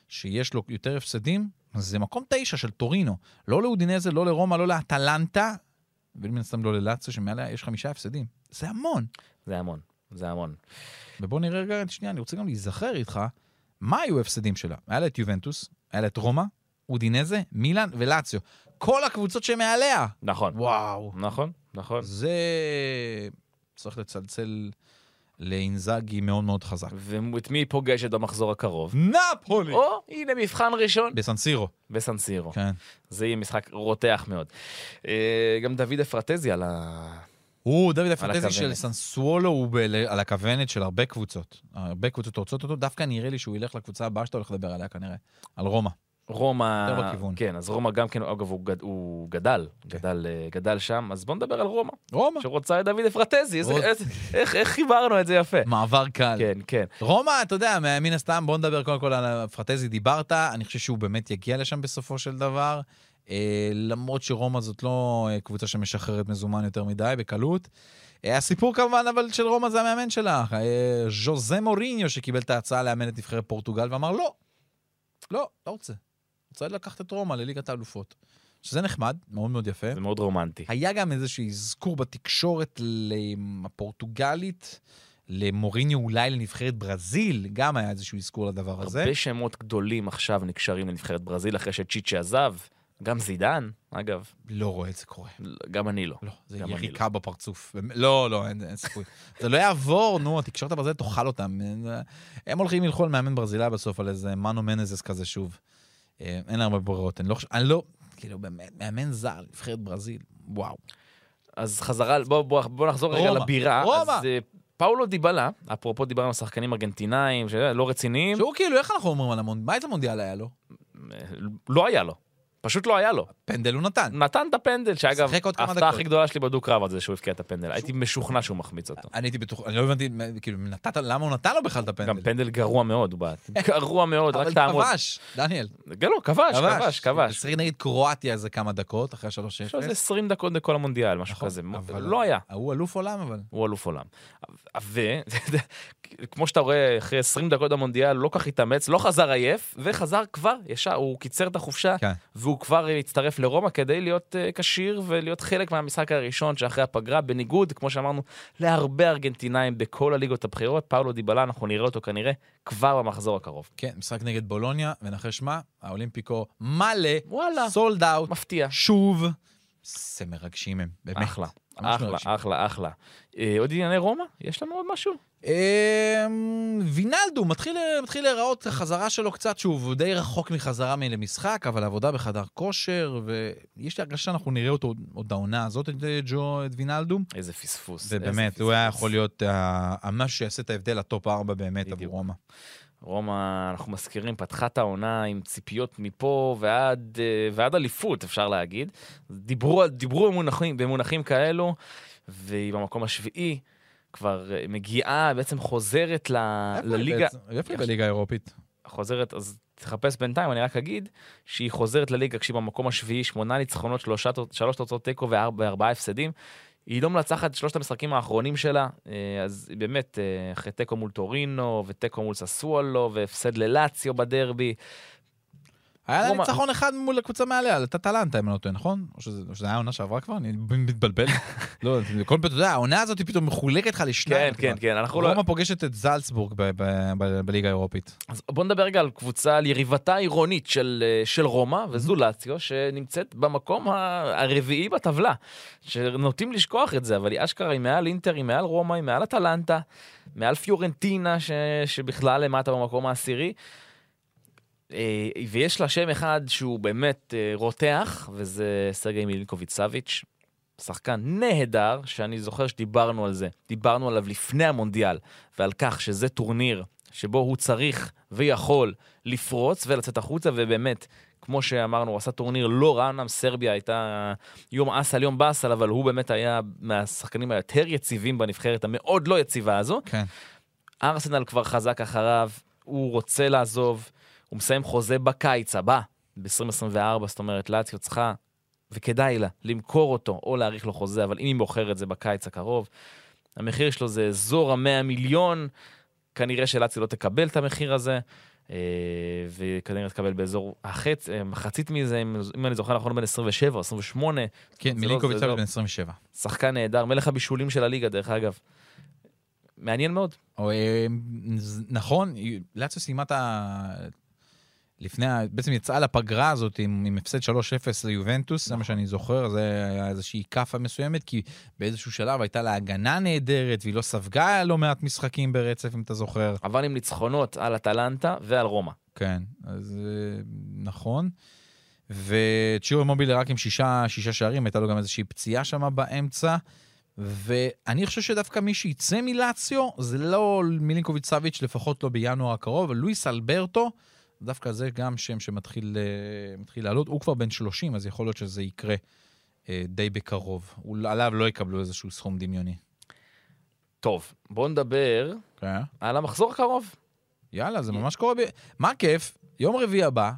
D: שיש לו יותר הפסדים, זה מקום תשע של טורינו. לא לאודינזה, לא לרומא, לא לאטלנטה, ומן הסתם לא ללאציו, שמעליה יש חמישה הפסדים. זה המון.
C: זה המון, זה המון.
D: ובוא נראה רגע, שנייה, אני רוצה גם להיזכר איתך, מה היו ההפסדים שלה? היה לה את יובנטוס, היה לה את רומא, אודינזה, מילאן ולאציו. כל הקבוצות שמעליה.
C: נכון.
D: וואו.
C: נכון, נכון.
D: זה... צריך לצלצל לאינזאגי מאוד מאוד חזק.
C: ואת מי היא פוגשת במחזור הקרוב?
D: נפולי!
C: או, הנה מבחן ראשון
D: בסנסירו.
C: בסנסירו.
D: כן.
C: זה יהיה משחק רותח מאוד. אה, גם דוד אפרטזי על, ה...
D: הוא, דוד הפנטזי של. סנסוולו הוא ב- על הכוונת של הרבה קבוצות. הרבה קבוצות רוצות אותו, דווקא נראה לי שהוא ילך לקבוצה הבאה שאתה הולך לדבר עליה כנראה, על רומא.
C: רומא,
D: יותר בכיוון.
C: כן, אז רומא גם כן, אגב, הוא, גד, הוא גדל, גדל, אה, גדל שם, אז בוא נדבר על רומא,
D: רומא.
C: שרוצה את דוד אפרטזי, איזה- איזה- איך איך חיברנו את זה יפה.
D: מעבר קל.
C: כן, כן.
D: רומא, אתה יודע, מן הסתם, בוא נדבר קודם כל על פרטזי דיברת, אני חושב שהוא באמת יגיע לשם בסופו של דבר, אה, למרות שרומא זאת לא אה, קבוצה שמשחררת מזומן יותר מדי, בקלות. הסיפור כמובן, אבל של רומא זה המאמן שלה, ז'וזה מוריניו, שקיבל את ההצעה לאמן את נבחרת פורטוגל, ואמר לא, לא, לא רוצה. רוצה לקחת את רומא לליגת האלופות. שזה נחמד, מאוד מאוד יפה.
C: זה מאוד רומנטי.
D: היה גם איזשהו אזכור בתקשורת הפורטוגלית, למוריניו אולי לנבחרת ברזיל, גם היה איזשהו אזכור לדבר הזה.
C: הרבה שמות גדולים עכשיו נקשרים לנבחרת ברזיל אחרי שצ'יצ'ה עזב, גם זידן, אגב,
D: לא רואה את זה קורה.
C: גם אני לא.
D: לא, זה יריקה בפרצוף. באמת, לא, לא, אין, אין סיכוי. זה לא יעבור, נו, התקשורת הברזילאית תאכל אותם. הם הולכים ללכו על מאמן ברזילאי בסוף, על איזה מנו מנזס כזה שוב. אה, אין להם הרבה ברירות. אני לא חושב, אני לא, כאילו, באמת, מאמן זר, נבחרת ברזיל, וואו.
C: אז חזרה, בוא, בוא, בוא נחזור רגע
D: רומא.
C: לבירה.
D: רומא.
C: אז אה, פאולו דיבלה, אפרופו דיברנו על שחקנים ארגנטינאים, שלא רציניים,
D: שהוא כאילו, איך אנחנו אומרים על המונדיאל? מה איזה מונדיאל היה לו?
C: אה, לא היה לו. פשוט לא היה לו.
D: פנדל הוא נתן.
C: נתן את הפנדל, שאגב, ההפתעה. הכי גדולה שלי בדו-קרב על זה שהוא הבקיע את הפנדל. הייתי משוכנע שהוא מחמיץ אותו.
D: אני הייתי בטוח, אני לא הבנתי, כאילו, נתת, למה הוא נתן לו בכלל את הפנדל?
C: גם פנדל גרוע מאוד, הוא בעט. גרוע מאוד, רק
D: אבל
C: תעמוד.
D: כבש, דניאל.
C: כן, לא, כבש, כבש, כבש.
D: שיחק נגד קרואטיה איזה כמה דקות, אחרי 3-0.
C: יש לו איזה 20 דקות בכל המונדיאל, משהו
D: נכון,
C: כזה.
D: אבל-
C: לא היה.
D: ההוא אלוף עולם אבל.
C: הוא אלוף עולם. וכמו שאתה רואה, אחרי 20 דקות במונדיאל, לא כך התאמץ, לא חזר עייף, וחזר כבר, ישר, הוא קיצר את החופשה,
D: כן.
C: והוא כבר הצטרף לרומא כדי להיות אה, כשיר ולהיות חלק מהמשחק הראשון שאחרי הפגרה, בניגוד, כמו שאמרנו, להרבה ארגנטינאים בכל הליגות הבכירות. פאולו דיבלה, אנחנו נראה אותו כנראה כבר במחזור הקרוב.
D: כן, משחק נגד בולוניה, ונחש מה? האולימפיקו מלא. סולד אאוט,
C: מפתיע.
D: שוב. זה מרגשים הם, באמת.
C: אחלה, אחלה. אחלה, אחלה. אה, עוד ענייני רומא? יש לנו עוד משהו?
D: אמ, וינלדו מתחיל, מתחיל להיראות, החזרה שלו קצת, שוב, הוא די רחוק מחזרה למשחק, אבל עבודה בחדר כושר, ויש לי הרגשה שאנחנו נראה אותו עוד העונה הזאת, את אה, ג'ו, את וינלדו.
C: איזה פספוס.
D: ובאמת, הוא היה. יכול להיות ה- המשהו שיעשה את ההבדל לטופ 4 באמת. עבור רומא.
C: רומא, אנחנו מזכירים, פתחה את העונה עם ציפיות מפה ועד, אה, ועד אליפות, אפשר להגיד. דיברו, דיברו במונחים, במונחים כאלו, והיא במקום השביעי, כבר אה, מגיעה, בעצם חוזרת ל, לליגה?
D: איפה היא בליגה האירופית?
C: חוזרת, אז תחפש בינתיים, אני רק אגיד שהיא חוזרת לליגה כשהיא במקום השביעי, שמונה ניצחונות, שלושה, שלוש תוצאות תיקו וארבע, וארבעה הפסדים. היא לא מנצחת שלושת המשחקים האחרונים שלה, אה, אז היא באמת, אה, אחרי תיקו מול טורינו, ותיקו מול ססוולו, והפסד ללאציו בדרבי.
D: היה לה ניצחון אחד מול הקבוצה מעליה, על טטלנטה, אם אני לא טועה, נכון? או שזה או שזה היה העונה שעברה כבר? אני מתבלבל. לא, כל פעם, אתה יודע, העונה הזאת פתאום מחולקת לך לשניים.
C: כן, כן, כן, אנחנו לא...
D: רומא פוגשת את זלצבורג בליגה האירופית.
C: אז בוא נדבר רגע על קבוצה, על יריבתה העירונית של, אה, של רומא, וזו לאציו, שנמצאת במקום הרביעי בטבלה. שנוטים לשכוח את זה, אבל היא אשכרה, היא מעל אינטר, היא מעל רומא, היא מעל אטלנטה, מעל פיורנטינה, ש, שבכלל למטה במקום העשירי. אה, ויש לה שם אחד שהוא באמת אה, רותח, וזה סרגיי מילינקוביץ' סאביץ'. שחקן נהדר, שאני זוכר שדיברנו על זה. דיברנו עליו לפני המונדיאל, ועל כך שזה טורניר שבו הוא צריך ויכול לפרוץ ולצאת החוצה, ובאמת, כמו שאמרנו, הוא עשה טורניר לא רע, אמנם סרביה הייתה יום עסל, יום בצל, אבל הוא באמת היה מהשחקנים היותר יציבים בנבחרת המאוד לא יציבה הזו.
D: כן.
C: ארסנל כבר חזק אחריו, הוא רוצה לעזוב, הוא מסיים חוזה בקיץ הבא, ב-2024, זאת אומרת, לאציו צריכה, וכדאי לה, למכור אותו או להאריך לו חוזה, אבל אם היא מוכרת זה בקיץ הקרוב, המחיר שלו זה אזור ה-100 מיליון, כנראה שלאציו לא תקבל את המחיר הזה, אה, וכנראה תקבל באזור החצ... אה, מחצית מזה, אם- אני זוכר נכון, בין 27 או 28.
D: כן,
C: זה לא- לא-
D: בן 27.
C: שחקן נהדר, מלך הבישולים של הליגה, דרך אגב. מעניין מאוד.
D: או, אה, נכון, לאציו סיימה את. לפני, בעצם יצאה לפגרה הזאת עם, עם הפסד 3-0 ליובנטוס, זה מה שאני זוכר, זה היה איזושהי כאפה מסוימת, כי באיזשהו שלב הייתה לה הגנה נהדרת, והיא לא ספגה לא מעט משחקים ברצף, אם אתה זוכר.
C: אבל עם ניצחונות על אטלנטה ועל רומא.
D: כן, אז אה, נכון. וצ'ירו מובילה רק עם שישה, שישה שערים, הייתה לו גם איזושהי פציעה שם באמצע. ואני חושב שדווקא מי שיצא מלאציו זה לא מילינקוביץ' סאביץ', לפחות לא בינואר הקרוב, לואיס אלברטו, דווקא זה גם שם שמתחיל אה, לעלות. הוא כבר בן 30, אז יכול להיות שזה יקרה אה, די בקרוב. עליו לא יקבלו איזשהו סכום דמיוני.
C: טוב, בואו נדבר
D: כן.
C: על המחזור הקרוב.
D: יאללה, זה ממש קורה ב... מה הכיף? יום רביעי הבא,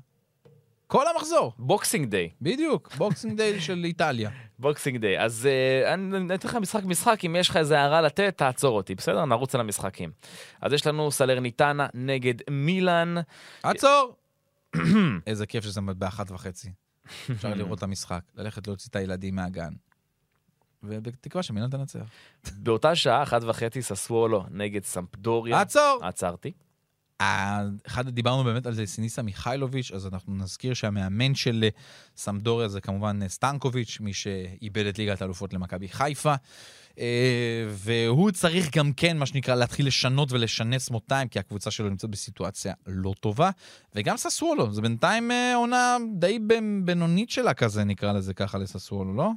D: כל המחזור.
C: Boxing Day.
D: בדיוק, Boxing Day של איטליה.
C: Boxing Day. אז אה, אני אתן לך משחק משחק, אם יש לך איזה הערה לתת, תעצור אותי, בסדר? נרוץ על המשחקים. אז יש לנו סלרניטנה נגד מילאן.
D: עצור! איזה כיף שזה באחת וחצי. אפשר לראות את המשחק, ללכת להוציא את הילדים מהגן. ובתקווה שמילן תנצח.
C: באותה שעה, אחת וחצי, ססואולו נגד סמפדוריה.
D: עצור!
C: עצרתי.
D: אחד, דיברנו באמת על זה, סינישה מיהאילוביץ', אז אנחנו נזכיר שהמאמן של אה, סמדוריה זה כמובן אה, סטנקוביץ', מי שאיבד את ליגת האלופות למכבי חיפה. אה, והוא צריך גם כן, מה שנקרא, להתחיל לשנות ולשנס מותיים, כי הקבוצה שלו נמצאת בסיטואציה לא טובה. וגם ססוולו, זה בינתיים עונה די בינונית שלה כזה, נקרא לזה ככה, לססוולו, לא?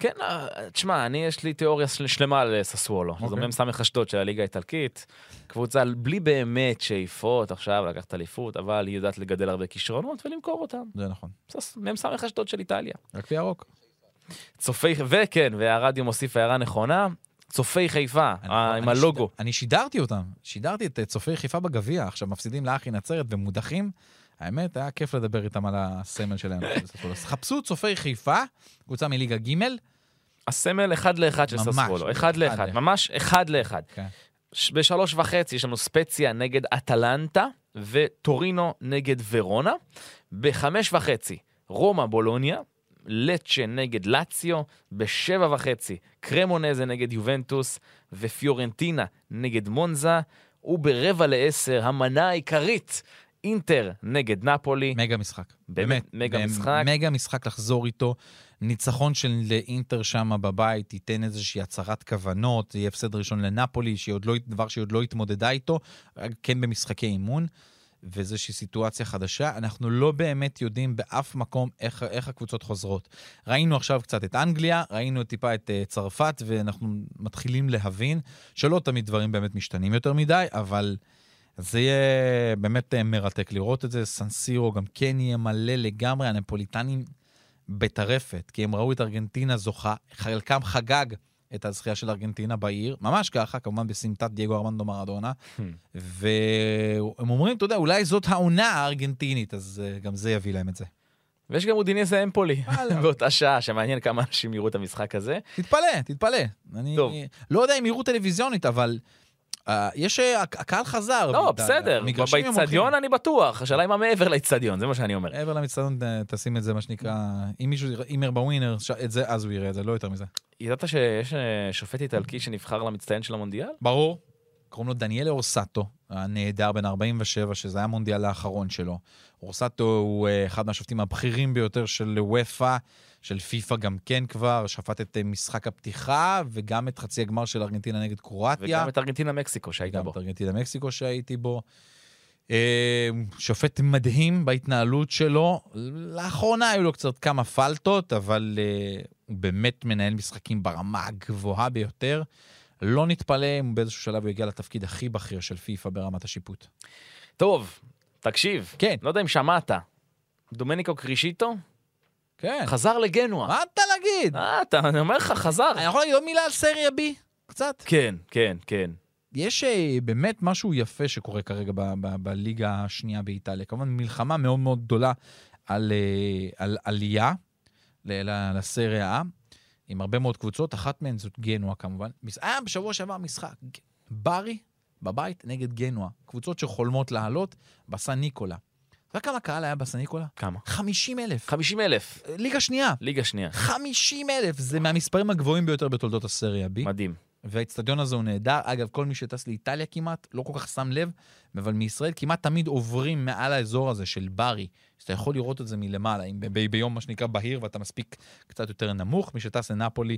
C: כן, אה, תשמע, אני יש לי תיאוריה של- שלמה על אה, ססוולו. שזו
D: אוקיי.
C: מ"ס אשדוד של הליגה האיטלקית. קבוצה בלי באמת שאיפות עכשיו לקחת אליפות, אבל היא יודעת לגדל הרבה כישרונות ולמכור אותם.
D: זה נכון.
C: מ"ס אשדוד של איטליה.
D: רק בירוק.
C: צופי, וכן, והרדיו מוסיף הערה נכונה, צופי חיפה,
D: אני-
C: אה, עם
D: אני
C: הלוגו.
D: שיד- אני שידרתי אותם, שידרתי את צופי חיפה בגביע, עכשיו מפסידים לאחי נצרת ומודחים. האמת, היה כיף לדבר איתם על הסמל שלהם. חפשו צופי חיפה, קבוצה מליגה ג',
C: הסמל אחד לאחד של ססוולו, אחד
D: אחד
C: לאחד. ממש אחד לאחד.
D: כן.
C: בשלוש וחצי יש לנו ספציה נגד אטלנטה וטורינו נגד ורונה. בחמש וחצי רומא בולוניה, לצ'ה נגד לאציו, בשבע וחצי קרמונזה נגד יובנטוס ופיורנטינה נגד מונזה, וברבע לעשר המנה העיקרית, אינטר נגד נפולי.
D: מגה משחק.
C: באמת, מגה משחק.
D: מגה משחק לחזור איתו. ניצחון של אינטר שם בבית ייתן איזושהי הצהרת כוונות, יהיה הפסד ראשון לנפולי, לא, דבר שהיא עוד לא התמודדה איתו, כן במשחקי אימון. ואיזושהי סיטואציה חדשה. אנחנו לא באמת יודעים באף מקום איך, איך הקבוצות חוזרות. ראינו עכשיו קצת את אנגליה, ראינו טיפה את uh, צרפת, ואנחנו מתחילים להבין שלא תמיד דברים באמת משתנים יותר מדי, אבל זה יהיה באמת uh, מרתק לראות את זה. סנסירו גם כן יהיה מלא לגמרי, הנפוליטנים בטרפת, כי הם ראו את ארגנטינה זוכה, חלקם חגג את הזכייה של ארגנטינה בעיר, ממש ככה, כמובן בסמטת דייגו ארמנדו מרדונה, והם אומרים, אתה יודע, אולי זאת העונה הארגנטינית, אז uh, גם זה יביא להם את זה.
C: ויש גם אודינזה אמפולי. באותה שעה, שמעניין כמה אנשים יראו את המשחק הזה.
D: תתפלא, תתפלא. אני. לא יודע אם יראו טלוויזיונית, אבל uh, יש... Uh, הקהל חזר.
C: לא, בסדר, באיצטדיון. אני בטוח, השאלה היא מה מעבר לאיצטדיון, זה מה שאני אומר.
D: מעבר למצטדיון, ת- תשים את זה, מה שנקרא, אם מישהו הימר בווינר, את זה, אז הוא יראה את זה, לא יותר מזה.
C: ידעת שיש אה, שופט איטלקי שנבחר למצטיין של המונדיאל?
D: ברור. קוראים לו דניאל אורסטו, הנהדר בן 47, שזה היה המונדיאל האחרון שלו. אורסטו הוא אה, אחד מהשופטים הבכירים ביותר של וופא, של פיפא גם כן כבר, שפט את אה, משחק הפתיחה, וגם את חצי הגמר של ארגנטינה נגד קרואטיה.
C: וגם את ארגנטינה מקסיקו שהיית
D: גם
C: בו.
D: את ארגנטינה מקסיקו שהייתי בו. אה, שופט מדהים בהתנהלות שלו. לאחרונה היו לו קצת כמה פלטות, אבל אה, הוא באמת מנהל משחקים ברמה הגבוהה ביותר. לא נתפלא אם באיזשהו שלב הוא יגיע לתפקיד הכי בכיר של פיפא ברמת השיפוט.
C: טוב, תקשיב,
D: כן.
C: לא יודע אם שמעת, דומניקו קרישיטו
D: כן.
C: חזר לגנואה.
D: מה אתה להגיד?
C: אה, אתה, אני אומר לך, חזר.
D: אני יכול להגיד עוד מילה על סריה בי? קצת.
C: כן, כן, כן.
D: יש אה, באמת משהו יפה שקורה כרגע בליגה השנייה באיטליה. כמובן, מלחמה מאוד מאוד גדולה על, אה, על עלייה לסריה A, עם הרבה מאוד קבוצות, אחת מהן זאת גנואה כמובן. היה בשבוע שעבר משחק, ברי בבית נגד גנואה. קבוצות שחולמות לעלות, בסן ניקולה. אתה יודע כמה קהל היה בסן ניקולה?
C: כמה?
D: 50 אלף.
C: 50 אלף.
D: ליגה שנייה.
C: ליגה שנייה.
D: 50 אלף, זה מהמספרים הגבוהים ביותר בתולדות הסריה B.
C: מדהים.
D: והאיצטדיון הזה הוא נהדר. אגב, כל מי שטס לאיטליה כמעט, לא כל כך שם לב, אבל מישראל כמעט תמיד עוברים מעל האזור הזה של ברי. אז אתה יכול לראות את זה מלמעלה, אם ב- ב- ביום מה שנקרא בהיר ואתה מספיק קצת יותר נמוך. מי שטס לנפולי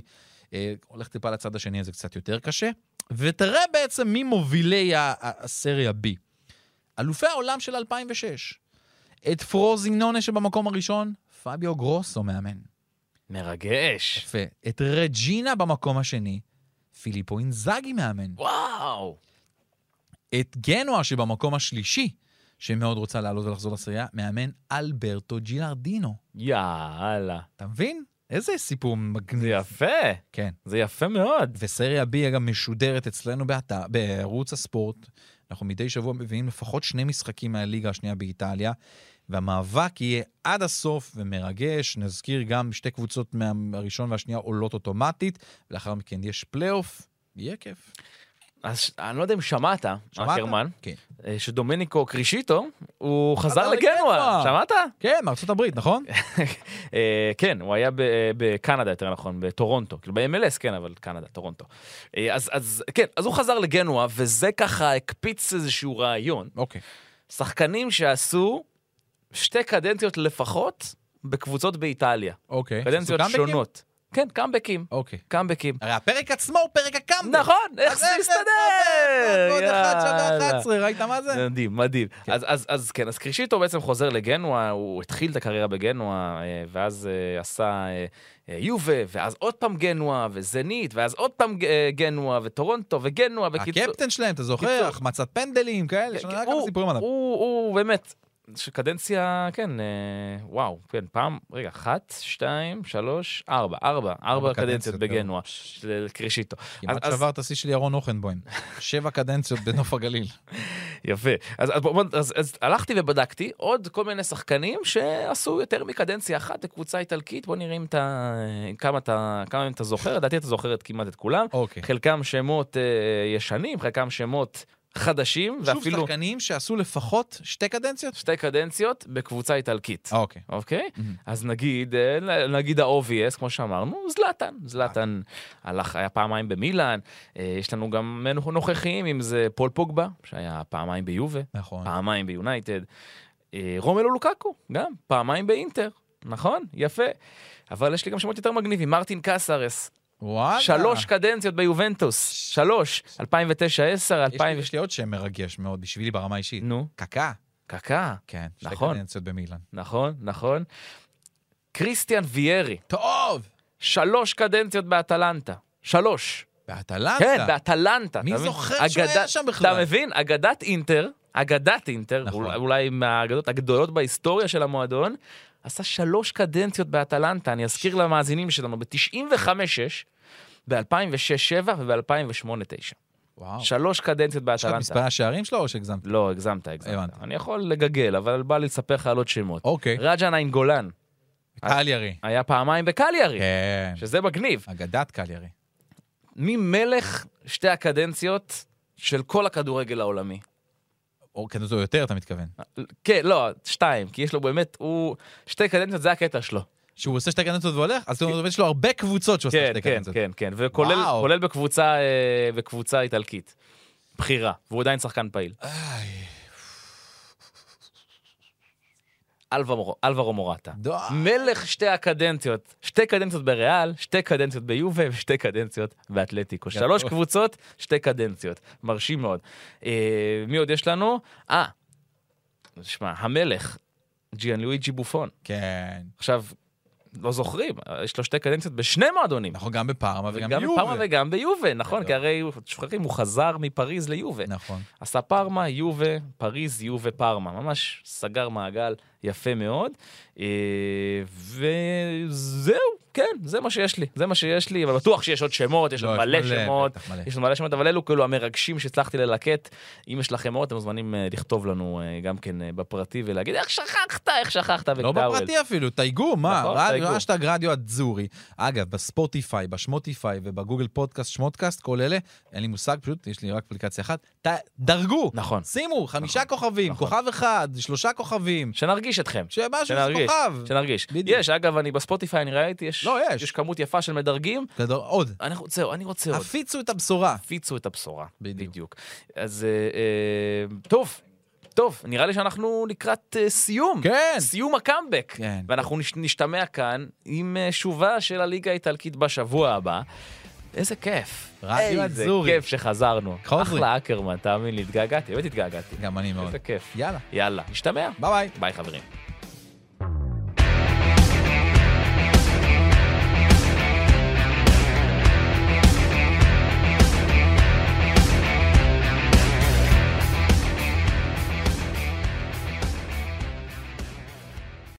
D: אה, הולך טיפה לצד השני, אז זה קצת יותר קשה. ותראה בעצם מי מובילי הסריה B. אלופי העולם של 2006. את פרוזינונה שבמקום הראשון, פביו גרוסו מאמן.
C: מרגש.
D: יפה. את רג'ינה במקום השני, פיליפו אינזאגי מאמן.
C: וואו.
D: את גנואה שבמקום השלישי, שמאוד רוצה לעלות ולחזור לסריה, מאמן אלברטו ג'ילרדינו.
C: יאללה.
D: אתה מבין? איזה סיפור מגניב.
C: זה יפה.
D: כן.
C: זה יפה מאוד.
D: וסריה B גם משודרת אצלנו באתר, בערוץ הספורט. אנחנו מדי שבוע מביאים לפחות שני משחקים מהליגה השנייה באיטליה, והמאבק יהיה עד הסוף ומרגש. נזכיר גם שתי קבוצות מהראשון והשנייה עולות אוטומטית, ולאחר מכן יש פלייאוף. יהיה כיף.
C: אז אני לא יודע אם שמעת? אקרמן,
D: כן.
C: אה, שדומניקו קרישיטו, הוא חזר. לגנואה. שמעת?
D: כן, מארצות הברית, נכון?
C: אה, כן, הוא היה ב- בקנדה, יותר נכון, בטורונטו. כאילו ב-MLS, כן, אבל קנדה, טורונטו. אה, אז, אז כן, אז הוא חזר לגנואה, וזה ככה הקפיץ איזשהו רעיון.
D: אוקיי.
C: שחקנים שעשו שתי קדנציות לפחות בקבוצות באיטליה.
D: אוקיי.
C: קדנציות? שונות. כן, קאמבקים.
D: אוקיי.
C: קאמבקים.
D: הרי הפרק עצמו הוא פרק הקאמבק.
C: נכון, איך זה מסתדר?
D: ועוד אחד שווה
C: יאללה.
D: 11, ראית מה זה?
C: מדהים, מדהים. אז, אז, אז כן, אז קרישיטו בעצם חוזר לגנואה, הוא התחיל את הקריירה בגנואה, אה, ואז אה, עשה אה, יובה, ואז עוד פעם גנואה, וזנית, ואז עוד פעם גנואה, וטורונטו, וגנואה, בקיצור.
D: הקפטן שלהם, אתה זוכר? החמצת פנדלים, כאלה, יש לנו היה כמה
C: הוא-
D: סיפורים עליו.
C: הוא באמת, שקדנציה, כן, אה, וואו, כן, פעם, רגע, אחת, שתיים, שלוש, ארבע, ארבע, ארבע קדנציות בגנואה, של קרישיטו.
D: כמעט
C: אז- אז-
D: שבר את השיא של ירון אוכנבוים. שבע קדנציות בנוף הגליל.
C: יפה. אז, אז, בוא- אז, אז הלכתי ובדקתי עוד כל מיני שחקנים שעשו יותר מקדנציה אחת לקבוצה איטלקית. בוא נראה אם אתה, כמה אתה, כמה אתה זוכר, לדעתי אתה זוכר כמעט את כולם.
D: אוקיי.
C: חלקם שמות אה, ישנים, חלקם שמות חדשים,
D: שוב
C: ואפילו
D: שחקנים שעשו לפחות שתי קדנציות?
C: שתי קדנציות בקבוצה איטלקית.
D: אוקיי.
C: אוקיי? אז נגיד, אה, נגיד ה-obvious, כמו שאמרנו, זלאטן. זלאטן הלך, היה פעמיים במילאן, אה, יש לנו גם נוכחים, אם זה פול פוגבה, שהיה פעמיים ביובה,
D: נכון.
C: פעמיים ביונייטד. אה, רומלו לוקקו, גם, פעמיים באינטר, נכון? יפה. אבל יש לי גם שמות יותר מגניבים, מרטין קאסרס,
D: וואלה.
C: שלוש קדנציות ביובנטוס, שלוש, 2009-10,
D: יש לי- יש לי עוד שם מרגש מאוד בשבילי ברמה האישית.
C: נו,
D: קקה.
C: קקה,
D: כן, שתי
C: נכון.
D: קדנציות במילאן.
C: נכון, נכון. קריסטיאן ויארי,
D: טוב!
C: שלוש קדנציות באטלנטה. שלוש.
D: באטלנטה.
C: כן, באטלנטה.
D: מי? זוכר שהוא היה שם בכלל?
C: אתה מבין? אגדת אינטר, אגדת אינטר,
D: נכון.
C: אולי- אולי מהאגדות הגדולות בהיסטוריה של המועדון, עשה שלוש קדנציות באטלנטה. אני אזכיר למאזינים שלנו, ב-95-6, ב-2006-7 וב-2008-9.
D: וואו.
C: שלוש קדנציות
D: יש לך
C: באטלנטה.
D: מספרי השערים שלו או שהגזמת?
C: לא, הגזמת, הגזמת.
D: הבנתי.
C: אני יכול לגגל, אבל בא לי לספר לך על עוד שמות.
D: אוקיי.
C: רג'ה גולן,
D: קליירי.
C: היה פעמיים בקליירי,
D: כן.
C: שזה מגניב.
D: אגדת קליירי.
C: מי מלך שתי הקדנציות של כל הכדורגל העולמי?
D: או כדור יותר, אתה מתכוון.
C: כן, לא, שתיים, כי יש לו באמת, הוא... שתי קדנציות זה הקטע שלו.
D: שהוא עושה שתי קדנציות והולך? אז זאת אומרת, יש לו הרבה קבוצות שהוא עושה
C: כן,
D: שתי
C: כן,
D: קדנציות.
C: כן, כן, וכולל
D: וואו.
C: כולל בקבוצה, אה, בקבוצה איטלקית. בחירה, והוא עדיין שחקן פעיל. אלברו- אלברו מורטה. מלך שתי הקדנציות, שתי קדנציות בריאל, שתי קדנציות ביובה ושתי קדנציות באתלטיקו. שלוש קבוצות, שתי קדנציות. מרשים מאוד. אה, מי עוד יש לנו? אה, שמע, המלך, ג'יאן לואיג'י בופון.
D: כן.
C: עכשיו, לא זוכרים, יש לו שתי קדנציות בשני מועדונים.
D: נכון, גם בפארמה וגם
C: גם
D: ביובה.
C: בפארמה וגם ביובה, נכון. כי הרי, שוכחים, הוא חזר מפריז ליובה.
D: נכון.
C: עשה פארמה, יובה, פריז, יובה, פארמה. ממש סגר מעגל יפה מאוד. אה, וזהו, כן, זה מה שיש לי. זה מה שיש לי, אבל בטוח שיש עוד שמות, יש
D: לא,
C: עוד מלא שמות. יש עוד מלא שמות, אבל אלו כאילו המרגשים שהצלחתי ללקט. אם יש לכם עוד, אתם מוזמנים אה, לכתוב לנו אה, גם כן בפרטי ולהגיד, איך שכחת, איך שכחת
D: לא. בפרטי אפילו, תייגו, מה?
C: נכון,
D: רדיו- אדזורי. אגב, בספוטיפיי, בשמוטיפיי ובגוגל פודקאסט, שמוטקאסט, כל אלה, אין לי מושג, פשוט יש לי רק אפליקציה אחת. דרגו!
C: נכון.
D: שימו, חמישה
C: נכון,
D: כוכבים,
C: נכון.
D: כוכב אחד, שלושה כוכבים.
C: שנרגיש אתכם.
D: שמשהו
C: שנרגיש,
D: כוכב.
C: שנרגיש.
D: בדיוק.
C: יש, אגב, אני בספוטיפיי, אני ראיתי, יש,
D: לא, יש.
C: יש כמות יפה של מדרגים.
D: גדול, עוד.
C: אני רוצה, זהו, אני רוצה עוד.
D: הפיצו את הבשורה.
C: הפיצו את הבשורה.
D: בדיוק.
C: בדיוק. אז אה, אה, טוב, טוב, נראה לי שאנחנו לקראת אה, סיום.
D: כן.
C: סיום הקאמבק.
D: כן.
C: ואנחנו נש, נשתמע כאן עם אה, שובה של הליגה האיטלקית בשבוע הבא. איזה כיף.
D: רדיו
C: איזה
D: אדזורי.
C: כיף שחזרנו. אחלה אקרמן, תאמין לי, התגעגעתי, באמת התגעגעתי.
D: גם אני מאוד.
C: איזה כיף.
D: יאללה.
C: יאללה, נשתמע.
D: ביי ביי.
C: ביי חברים.